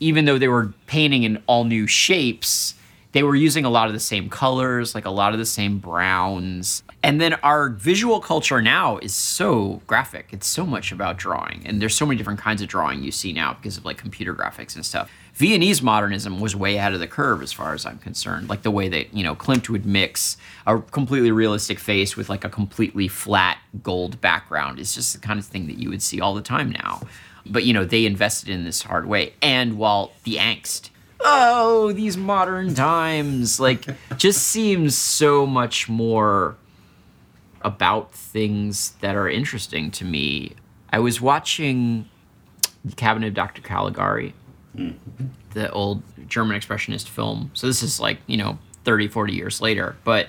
even though they were painting in all new shapes, they were using a lot of the same colors, like a lot of the same browns. And then our visual culture now is so graphic. It's so much about drawing. And there's so many different kinds of drawing you see now because of like computer graphics and stuff. Viennese modernism was way ahead of the curve as far as I'm concerned. Like the way that, you know, Klimt would mix a completely realistic face with like a completely flat gold background is just the kind of thing that you would see all the time now. But you know, they invested in this hard way. And while the angst, oh, these modern times, like just seems so much more about things that are interesting to me. I was watching The Cabinet of Dr. Caligari, the old German expressionist film. So this is like, you know, 30, 40 years later. But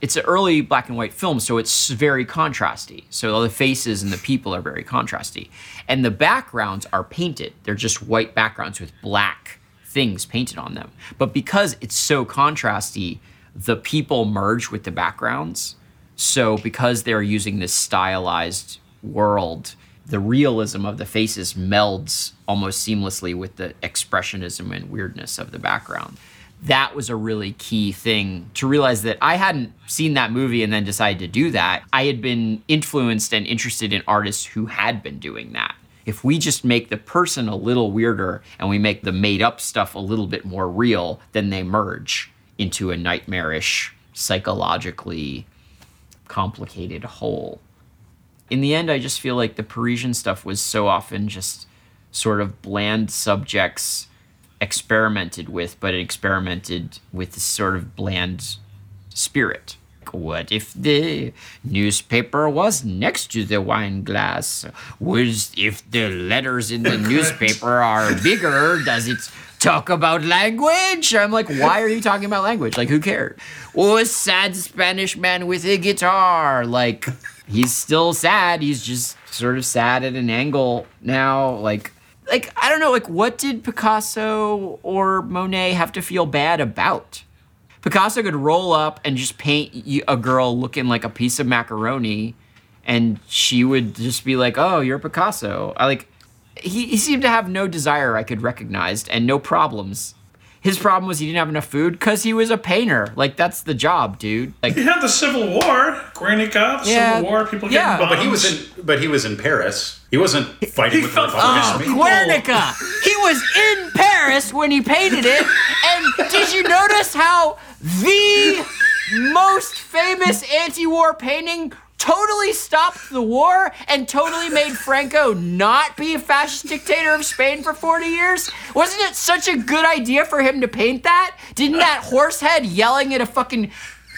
it's an early black and white film, so it's very contrasty. So all the faces and the people are very contrasty. And the backgrounds are painted. They're just white backgrounds with black things painted on them. But because it's so contrasty, the people merge with the backgrounds. So because they're using this stylized world, the realism of the faces melds almost seamlessly with the expressionism and weirdness of the background that was a really key thing to realize that I hadn't seen that movie and then decided to do that. I had been influenced and interested in artists who had been doing that. If we just make the person a little weirder and we make the made up stuff a little bit more real, then they merge into a nightmarish, psychologically complicated whole. In the end, I just feel like the Parisian stuff was so often just sort of bland subjects experimented with, but it experimented with this sort of bland spirit. What if the newspaper was next to the wine glass? Was if the letters in the newspaper are bigger, does it talk about language? I'm like, why are you talking about language? Like, who cares? Oh, a sad Spanish man with a guitar. Like, he's still sad. He's just sort of sad at an angle now. Like, like I don't know, like what did Picasso or Monet have to feel bad about? Picasso could roll up and just paint a girl looking like a piece of macaroni, and she would just be like, "Oh, you're Picasso." I like. He, he seemed to have no desire I could recognize and no problems his problem was he didn't have enough food because he was a painter. Like that's the job, dude. Like he had the Civil War, Guernica, the Yeah. Civil War, people Yeah. getting bombed. But he was in. But he was in Paris. He wasn't fighting He with the felt- Republicans. Um, oh, Guernica. He was in Paris when he painted it. And did you notice how the most famous anti-war painting totally stopped the war and totally made Franco not be a fascist dictator of Spain for 40 years? Wasn't it such a good idea for him to paint that? Didn't that horse head yelling at a fucking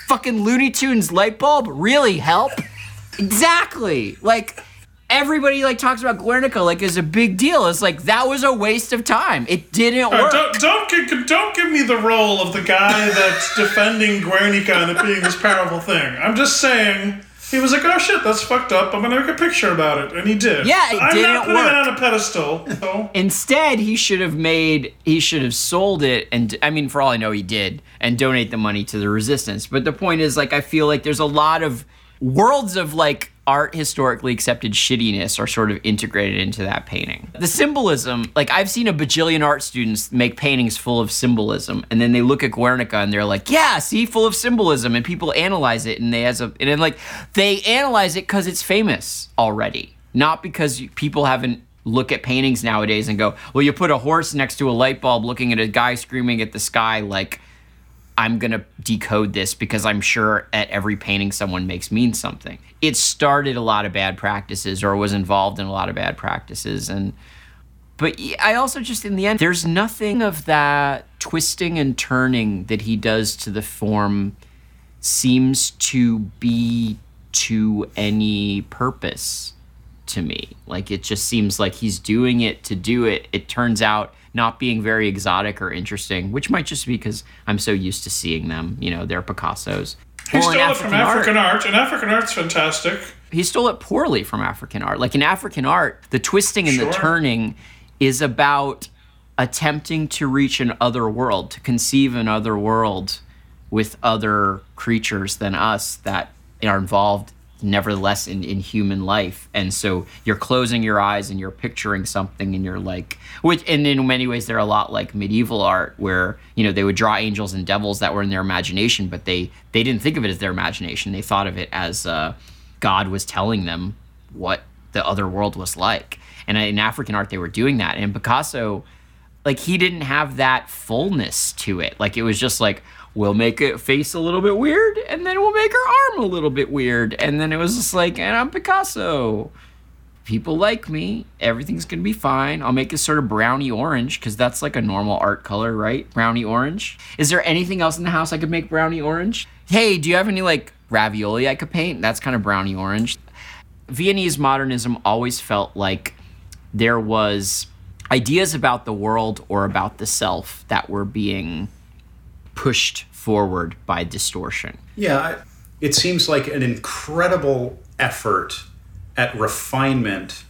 fucking Looney Tunes light bulb really help? Exactly. Like everybody like talks about Guernica like is a big deal. It's like that was a waste of time. It didn't Uh, work. don't don't give, don't give me the role of the guy that's defending Guernica and it being this powerful thing. I'm just saying he was like, oh shit, that's fucked up. I'm gonna make a picture about it, and he did. Yeah, it I'm didn't not putting work. it on a pedestal. So. Instead, he should have made he should have sold it and I mean for all I know he did and donate the money to the resistance. But the point is like I feel like there's a lot of worlds of like art historically accepted shittiness are sort of integrated into that painting. The symbolism, like I've seen a bajillion art students make paintings full of symbolism and then they look at Guernica and they're like, "Yeah, see, full of symbolism." And people analyze it and they as a and then like they analyze it cuz it's famous already, not because people haven't look at paintings nowadays and go, well, you put a horse next to a light bulb looking at a guy screaming at the sky like I'm going to decode this because I'm sure at every painting someone makes means something. It started a lot of bad practices or was involved in a lot of bad practices. And, but I also just, in the end, there's nothing of that twisting and turning that he does to the form seems to be to any purpose to me. Like it just seems like he's doing it to do it. It turns out not being very exotic or interesting, which might just be because I'm so used to seeing them. You know, they're Picasso's. He Well, stole it from African art- art, and African art's fantastic. he stole it poorly from African art. Like in African art, the twisting and the turning is about attempting to reach an other world, to conceive an other world with other creatures than us that are involved nevertheless in, in human life. And so you're closing your eyes and you're picturing something and you're like which and in many ways they're a lot like medieval art where, you know, they would draw angels and devils that were in their imagination, but they they didn't think of it as their imagination. They thought of it as uh, God was telling them what the other world was like. And in African art, they were doing that. And Picasso, like, he didn't have that fullness to it. Like, it was just like, we'll make a face a little bit weird, and then we'll make her arm a little bit weird. And then it was just like, and I'm Picasso. People like me. Everything's to be fine. I'll make it sort of brownie orange because that's like a normal art color, right? Brownie orange. Is there anything else in the house I could make brownie orange? Hey, do you have any like ravioli I could paint? That's kind of brownie orange. Viennese modernism always felt like there was ideas about the world or about the self that were being pushed forward by distortion. Yeah, it seems like an incredible effort at refinement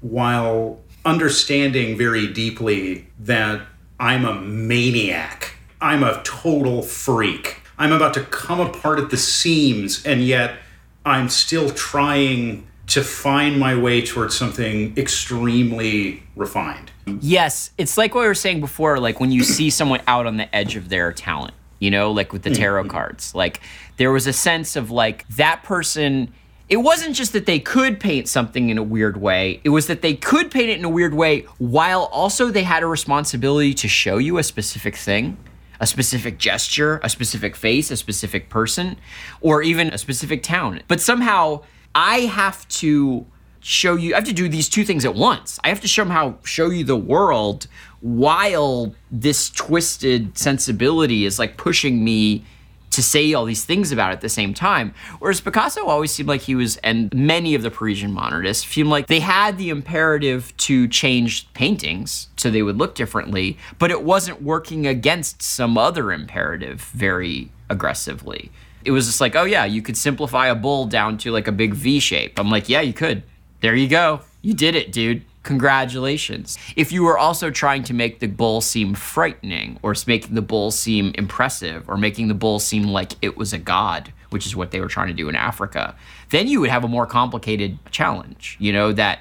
while understanding very deeply that I'm a maniac. I'm a total freak. I'm about to come apart at the seams, and yet I'm still trying to find my way towards something extremely refined. Yes, it's like what we were saying before, like when you see someone out on the edge of their talent, you know, like with the mm-hmm. tarot cards. Like there was a sense of like that person it wasn't just that they could paint something in a weird way, it was that they could paint it in a weird way while also they had a responsibility to show you a specific thing. A specific gesture, a specific face, a specific person, or even a specific town. But somehow I have to show you I have to do these two things at once. I have to somehow show you the world while this twisted sensibility is like pushing me to say all these things about it at the same time. Whereas Picasso always seemed like he was, and many of the Parisian modernists seemed like they had the imperative to change paintings so they would look differently, but it wasn't working against some other imperative very aggressively. It was just like, oh yeah, you could simplify a bull down to like a big V shape. I'm like, yeah, you could. There you go. You did it, dude. Congratulations. If you were also trying to make the bull seem frightening, or making the bull seem impressive, or making the bull seem like it was a god, which is what they were trying to do in Africa, then you would have a more complicated challenge. You know, that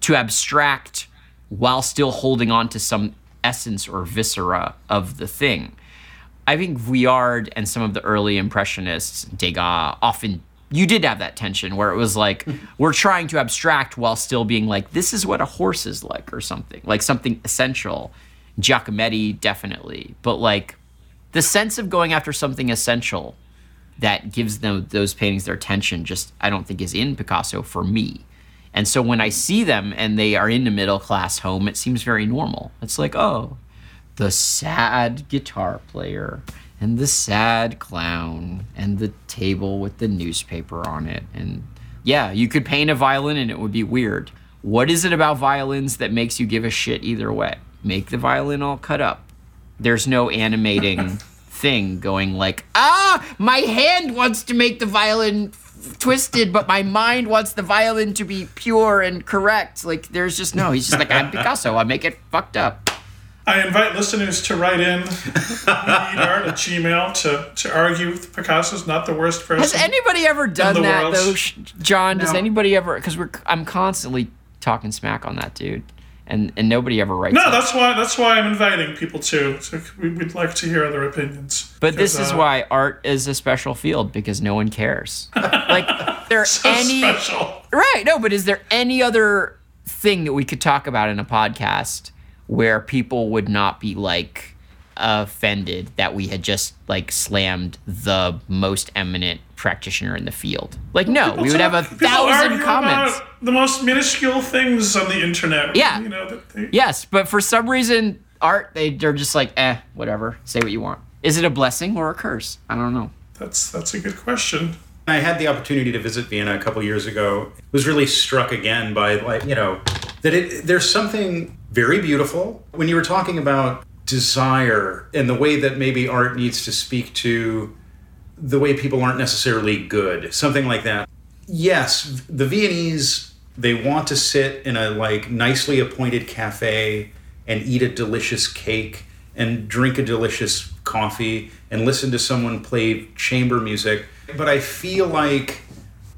to abstract while still holding on to some essence or viscera of the thing. I think Vuillard and some of the early impressionists, Degas, often you did have that tension where it was like we're trying to abstract while still being like this is what a horse is like or something like something essential. Giacometti definitely, but like the sense of going after something essential that gives them those paintings their attention just I don't think is in Picasso for me. And so when I see them and they are in a middle class home, it seems very normal. It's like, oh, the sad guitar player and the sad clown and the table with the newspaper on it. And yeah, you could paint a violin and it would be weird. What is it about violins that makes you give a shit either way? Make the violin all cut up. There's no animating thing going like, ah, my hand wants to make the violin f- twisted, but my mind wants the violin to be pure and correct. Like, there's just no, he's just like, I'm Picasso, I make it fucked up. I invite listeners to write in art at Gmail to, to argue with Picasso's not the worst person. Has anybody ever done that world. though, Sh- John? Does anybody ever? Because we're I'm constantly talking smack on that dude, and and nobody ever writes. no, it. that's why that's why I'm inviting people to. So we, we'd like to hear other opinions. But this is uh, why art is a special field because no one cares. like, there so any special. right? No, but is there any other thing that we could talk about in a podcast where people would not be like, offended that we had just like slammed the most eminent practitioner in the field. Like, no, we would have a People thousand argue comments. about the most minuscule things on the internet. Yeah. You know, that they, Yes, but for some reason, art they they're just like, eh, whatever. Say what you want. Is it a blessing or a curse? I don't know. that's that's a good question. I had the opportunity to visit Vienna a couple years ago. Was really struck again by like you know that it there's something very beautiful when you were talking about desire and the way that maybe art needs to speak to the way people aren't necessarily good, something like that. Yes, the Viennese they want to sit in a like nicely appointed cafe and eat a delicious cake and drink a delicious coffee and listen to someone play chamber music. But I feel like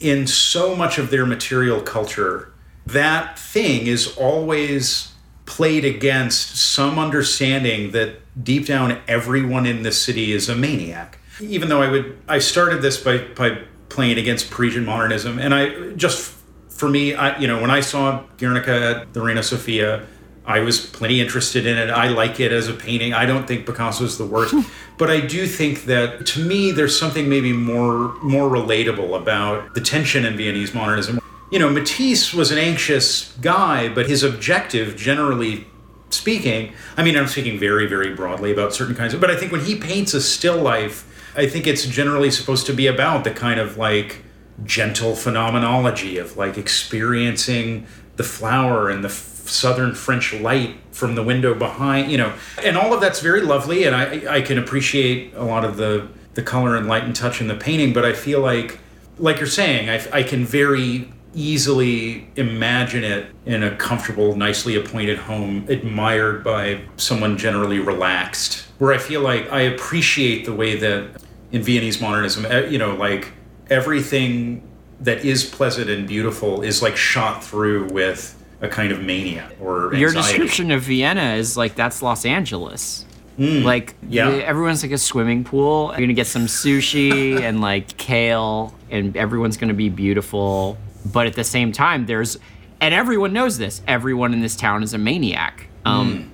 in so much of their material culture, that thing is always played against some understanding that deep down everyone in the city is a maniac. Even though I would, I started this by, by playing against Parisian modernism, and I just for me, I you know when I saw Guernica at the Reina Sofia, I was plenty interested in it. I like it as a painting. I don't think Picasso is the worst, but I do think that to me there's something maybe more more relatable about the tension in Viennese modernism. You know, Matisse was an anxious guy, but his objective, generally speaking, I mean, I'm speaking very, very broadly about certain kinds of, but I think when he paints a still life, I think it's generally supposed to be about the kind of like gentle phenomenology of like experiencing the flower and the southern French light from the window behind, you know, and all of that's very lovely, and I I can appreciate a lot of the the color and light and touch in the painting, but I feel like, like you're saying, I, I can very easily imagine it in a comfortable, nicely appointed home, admired by someone generally relaxed. Where I feel like I appreciate the way that in Viennese modernism, eh, you know, like everything that is pleasant and beautiful is like shot through with a kind of mania or Your description of Vienna is like that's Los Angeles. Like Yeah. everyone's like a swimming pool. You're gonna get some sushi and like kale, and everyone's gonna be beautiful. But at the same time, there's and everyone knows this. Everyone in this town is a maniac. Um,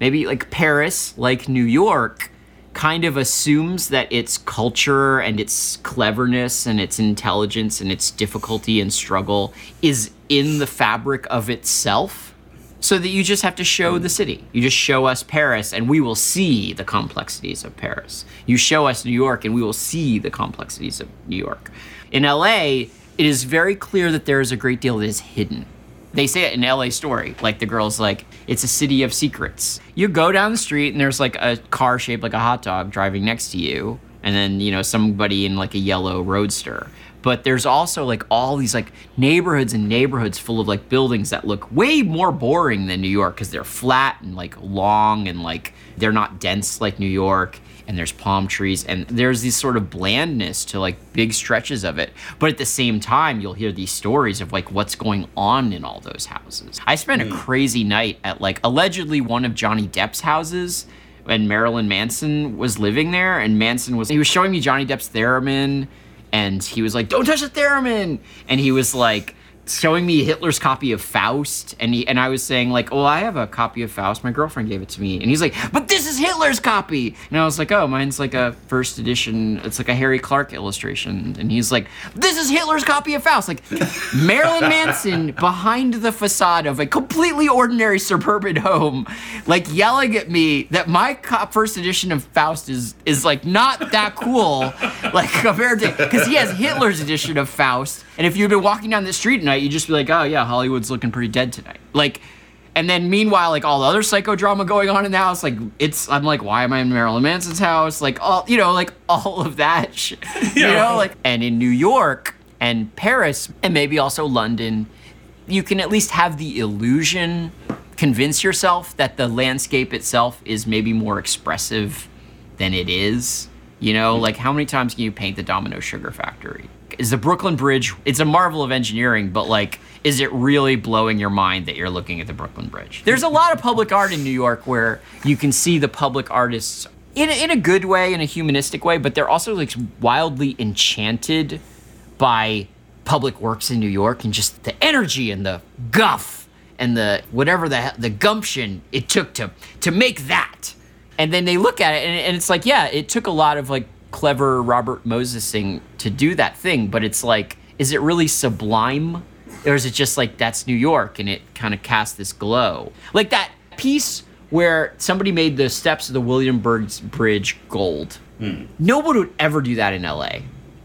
Maybe like Paris, like New York, kind of assumes that its culture and its cleverness and its intelligence and its difficulty and struggle is in the fabric of itself so that you just have to show the city. You just show us Paris and we will see the complexities of Paris. You show us New York and we will see the complexities of New York. In LA, it is very clear that there is a great deal that is hidden. They say it in LA Story, like the girl's like, it's a city of secrets. You go down the street and there's like a car shaped like a hot dog driving next to you, and then, you know, somebody in like a yellow roadster but there's also like all these like neighborhoods and neighborhoods full of like buildings that look way more boring than New York because they're flat and like long and like they're not dense like New York and there's palm trees and there's this sort of blandness to like big stretches of it. But at the same time you'll hear these stories of like what's going on in all those houses. I spent a hmm. crazy night at like allegedly one of johnny depp's houses and marilyn manson was living there and manson was he was showing me johnny depp's theremin and he was like, "Don't touch the theremin," and he was like showing me Hitler's copy of Faust, and he and I was saying like, "Oh, I have a copy of Faust. My girlfriend gave it to me," and he's like, "But this is Hitler's copy," and I was like, "Oh, mine's like a first edition. It's like a Harry Clarke illustration," and he's like, "This is Hitler's copy of Faust." Like Marilyn Manson behind the facade of a completely ordinary suburban home, like yelling at me that my co- first edition of Faust is is like not that cool, like compared to because he has Hitler's edition of Faust, and if you'd been walking down the street tonight, you'd just be like, oh yeah, Hollywood's looking pretty dead tonight, like. And then meanwhile, like all the other psychodrama going on in the house, like it's I'm like, why am I in Marilyn Manson's house? Like all you know, like all of that shit. You Yeah. know, like and in New York and Paris and maybe also London, you can at least have the illusion, convince yourself that the landscape itself is maybe more expressive than it is. You know, mm-hmm. like how many times can you paint the Domino Sugar Factory? Is the Brooklyn Bridge, it's a marvel of engineering, but like, is it really blowing your mind that you're looking at the Brooklyn Bridge? There's a lot of public art in New York where you can see the public artists in in a good way, in a humanistic way, but they're also like wildly enchanted by public works in New York and just the energy and the guff and the whatever the the gumption it took to to make that. And then they look at it, and, and it's like, yeah, it took a lot of like clever Robert Mosesing to do that thing, but it's like, is it really sublime? Or is it just like that's New York and it kind of casts this glow? Like that piece where somebody made the steps of the Williamsburg Bridge gold. Hmm. Nobody would ever do that in LA.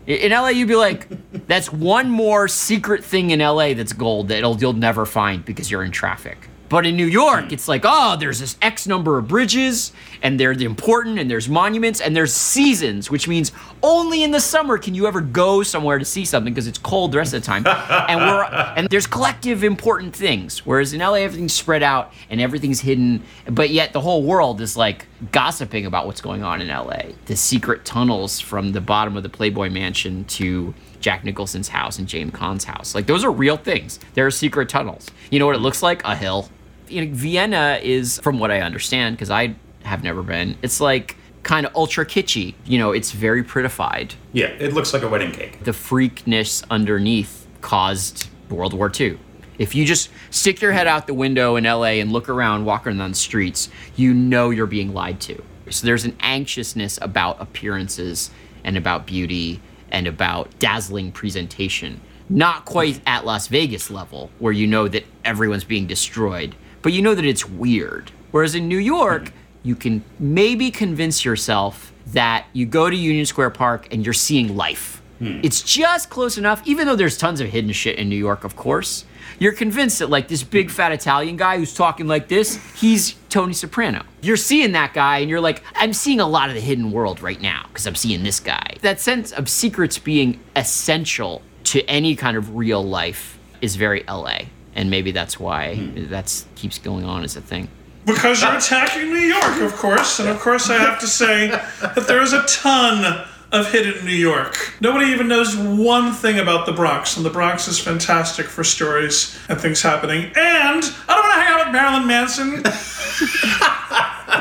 In LA, you'd be like, that's one more secret thing in LA that's gold that you'll never find because you're in traffic. But in New York, it's like, oh, there's this X number of bridges, and they're important, and there's monuments, and there's seasons, which means only in the summer can you ever go somewhere to see something because it's cold the rest of the time. and we're and there's collective important things. Whereas in LA, everything's spread out and everything's hidden, but yet the whole world is like gossiping about what's going on in LA. The secret tunnels from the bottom of the Playboy Mansion to Jack Nicholson's house and James Caan's house. Like those are real things. There are secret tunnels. You know what it looks like? A hill. You know, Vienna is, from what I understand, because I have never been. It's like kind of ultra kitschy. You know, it's very prettified. Yeah, it looks like a wedding cake. The freakness underneath caused World War II. If you just stick your head out the window in LA and look around, walking on the streets, you know you're being lied to. So there's an anxiousness about appearances and about beauty and about dazzling presentation. Not quite at Las Vegas level, where you know that everyone's being destroyed, but you know that it's weird. Whereas in New York, hmm. you can maybe convince yourself that you go to Union Square Park and you're seeing life. Hmm. It's just close enough, even though there's tons of hidden shit in New York, of course. You're convinced that, like, this big hmm. fat Italian guy who's talking like this, he's Tony Soprano. You're seeing that guy, and you're like, I'm seeing a lot of the hidden world right now because I'm seeing this guy. That sense of secrets being essential to any kind of real life is very LA. And maybe that's why hmm. that's keeps going on as a thing. Because you're attacking New York, of course, and of course I have to say that there is a ton of hidden New York. Nobody even knows one thing about the Bronx, and the Bronx is fantastic for stories and things happening. And I don't want to hang out with Marilyn Manson.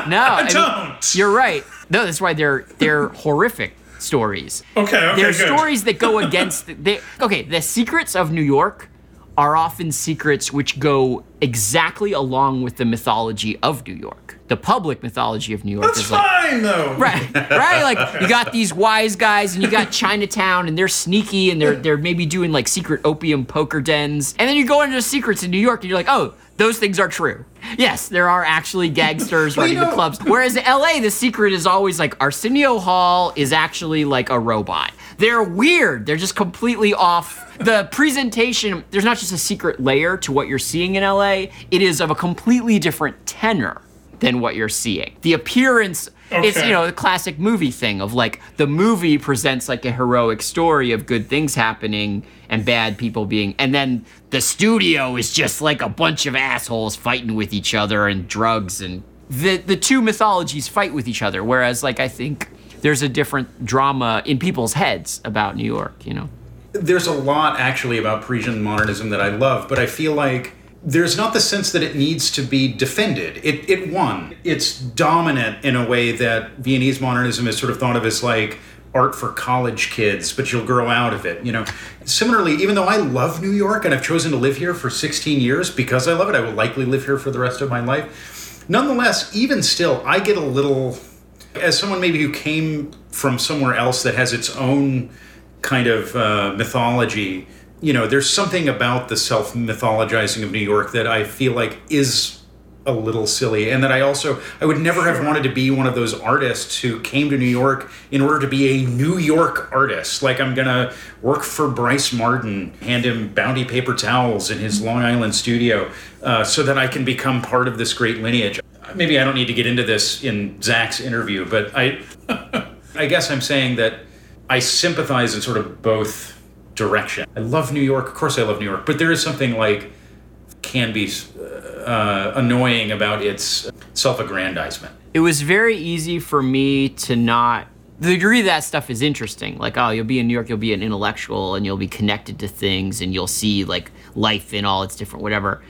No, I mean, don't. you're right. No, that's why they're they're horrific stories. Okay, okay, They're good. stories that go against the, they, okay, the secrets of New York are often secrets which go exactly along with the mythology of New York. The public mythology of New York That's is like fine, though. Right, right. Like you got these wise guys, and you got Chinatown, and they're sneaky, and they're they're maybe doing like secret opium poker dens, and then you go into the secrets in New York, and you're like, oh, those things are true. Yes, there are actually gangsters running the clubs. Whereas in LA, the secret is always like Arsenio Hall is actually like a robot. They're weird. They're just completely off. The presentation, there's not just a secret layer to what you're seeing in LA, it is of a completely different tenor than what you're seeing. The appearance it's you know the classic movie thing of like the movie presents like a heroic story of good things happening and bad people being and then the studio is just like a bunch of assholes fighting with each other and drugs and the the two mythologies fight with each other whereas like I think there's a different drama in people's heads about New York, you know. There's a lot actually about Parisian modernism that I love, but I feel like there's not the sense that it needs to be defended. It, it won. It's dominant in a way that Viennese modernism is sort of thought of as like art for college kids, but you'll grow out of it. You know, similarly, even though I love New York and I've chosen to live here for 16 years because I love it, I will likely live here for the rest of my life. Nonetheless, even still, I get a little as someone maybe who came from somewhere else that has its own kind of uh, mythology, you know, there's something about the self mythologizing of New York that I feel like is a little silly, and that I also I would never have wanted to be one of those artists who came to New York in order to be a New York artist. Like I'm gonna work for Brice Marden, hand him bounty paper towels in his Long Island studio, uh, so that I can become part of this great lineage. Maybe I don't need to get into this in Zak's interview, but I I guess I'm saying that I sympathize in sort of both direction. I love New York, of course I love New York, but there is something like can be uh, annoying about its self-aggrandizement. it was very easy for me to not the degree that stuff is interesting like oh you'll be in new york you'll be an intellectual and you'll be connected to things and you'll see like life in all its different whatever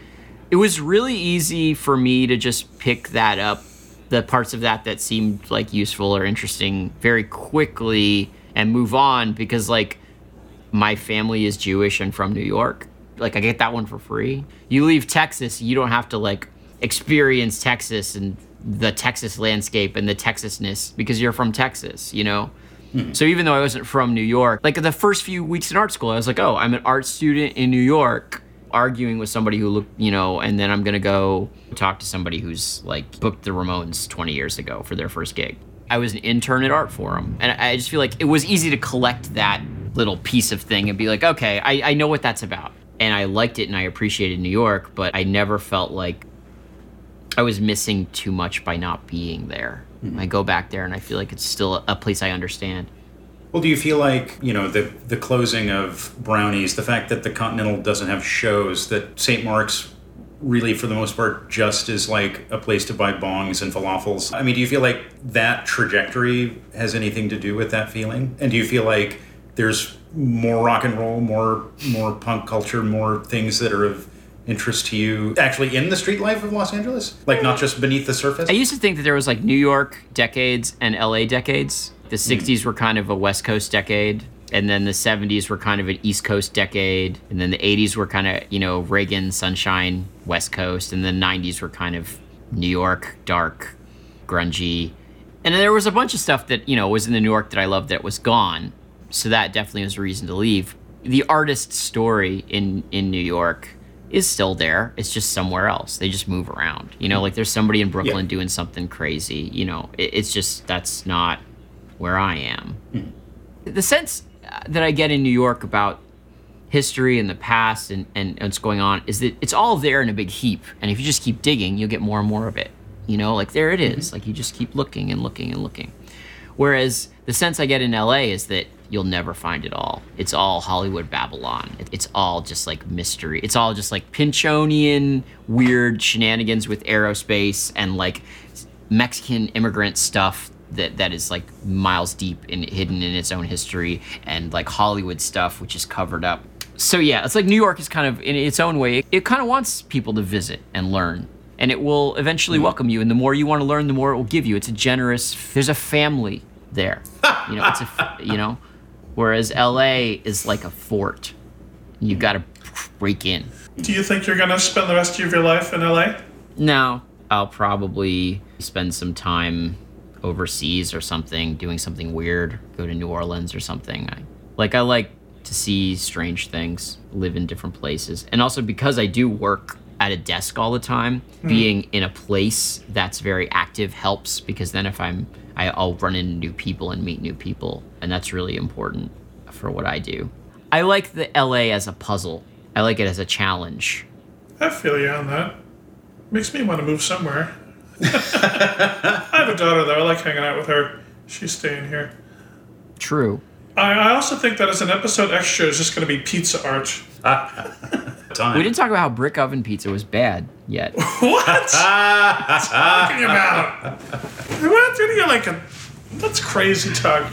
it was really easy for me to just pick that up the parts of that that seemed like useful or interesting very quickly and move on because like my family is Jewish and from New York. Like I get that one for free. You leave Texas, you don't have to like experience Texas and the Texas landscape and the Texasness because you're from Texas, you know? Hmm. So even though I wasn't from New York, like the first few weeks in art school, I was like, oh, I'm an art student in New York, arguing with somebody who looked, you know, and then I'm gonna go talk to somebody who's like booked the Ramones 20 years ago for their first gig. I was an intern at Artforum, and I just feel like it was easy to collect that little piece of thing and be like, okay, I, I know what that's about. And I liked it and I appreciated New York, but I never felt like I was missing too much by not being there. Mm-hmm. I go back there and I feel like it's still a place I understand. Well, do you feel like you know the the closing of Brownies, the fact that the Continental doesn't have shows, that St. Mark's really, for the most part, just is like a place to buy bongs and falafels? I mean, do you feel like that trajectory has anything to do with that feeling? And do you feel like there's more rock and roll, more more punk culture, more things that are of interest to you actually in the street life of Los Angeles, like not just beneath the surface? I used to think that there was like New York decades and LA decades. The hmm. 60s were kind of a West Coast decade. And then the 70s were kind of an East Coast decade. And then the 80s were kind of, you know, Reagan, Sunshine, West Coast. And the 90s were kind of New York, dark, grungy. And then there was a bunch of stuff that, you know, was in the New York that I loved that was gone. So that definitely was a reason to leave. The artist story in, in New York is still there. It's just somewhere else. They just move around. You know, like there's somebody in Brooklyn Yeah. doing something crazy. You know, it, it's just that's not where I am. Hmm. The sense that I get in New York about history and the past and, and what's going on is that it's all there in a big heap. And if you just keep digging, you'll get more and more of it. You know, like there it is. Mm-hmm. Like you just keep looking and looking and looking. Whereas the sense I get in LA is that you'll never find it all. It's all Hollywood Babylon. It's all just like mystery. It's all just like Pynchonian weird shenanigans with aerospace and like Mexican immigrant stuff that that is like miles deep and hidden in its own history and like Hollywood stuff which is covered up. So yeah, it's like New York is kind of in its own way. It kind of wants people to visit and learn. And it will eventually mm-hmm. welcome you. And the more you want to learn, the more it will give you. It's a generous. There's a family there. You know, it's a you know, whereas LA is like a fort. You've got to break in. Do you think you're gonna spend the rest of your life in LA? No, I'll probably spend some time overseas or something, doing something weird. Go to New Orleans or something. I, like I like to see strange things, live in different places, and also because I do work at a desk all the time, hmm. being in a place that's very active helps because then if I'm I, I'll run into new people and meet new people, and that's really important for what I do. I like the LA as a puzzle. I like it as a challenge. I feel you on that. Makes me want to move somewhere. I have a daughter though. I like hanging out with her. She's staying here. True. I, I also think that as an episode extra is just going to be pizza art. Time. We didn't talk about how brick oven pizza was bad yet. What? talking about? What? You're like a. That's crazy talk.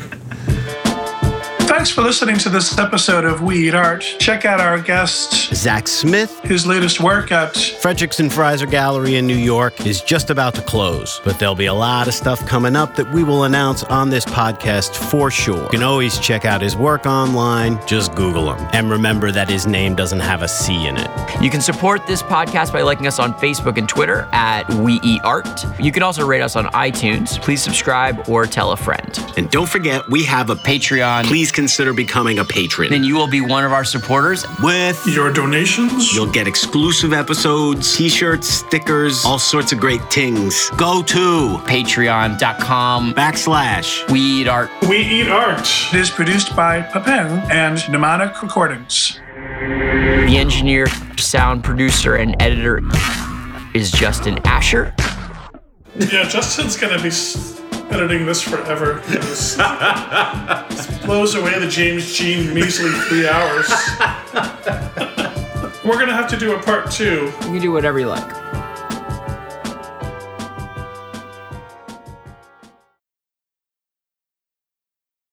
Thanks for listening to this episode of We Eat Art. Check out our guest, Zak Smith, his latest work at Fredericks and Freiser Gallery in New York is just about to close, but there'll be a lot of stuff coming up that we will announce on this podcast for sure. You can always check out his work online, just Google him. And remember that his name doesn't have a C in it. You can support this podcast by liking us on Facebook and Twitter at We Eat Art. You can also rate us on iTunes. Please subscribe or tell a friend. And don't forget, we have a Patreon. Please consider becoming a patron. Then you will be one of our supporters. With your donations. You'll get exclusive episodes, t-shirts, stickers, all sorts of great things. Go to Patreon.com backslash We Eat Art. We Eat Art. It is produced by Papin and Mnemonic Recordings. The engineer, sound producer, and editor is Justin Asher. Yeah, Justin's gonna be s- editing this forever. This, this blows away the James Jean measly three hours. We're gonna have to do a part two. You can do whatever you like.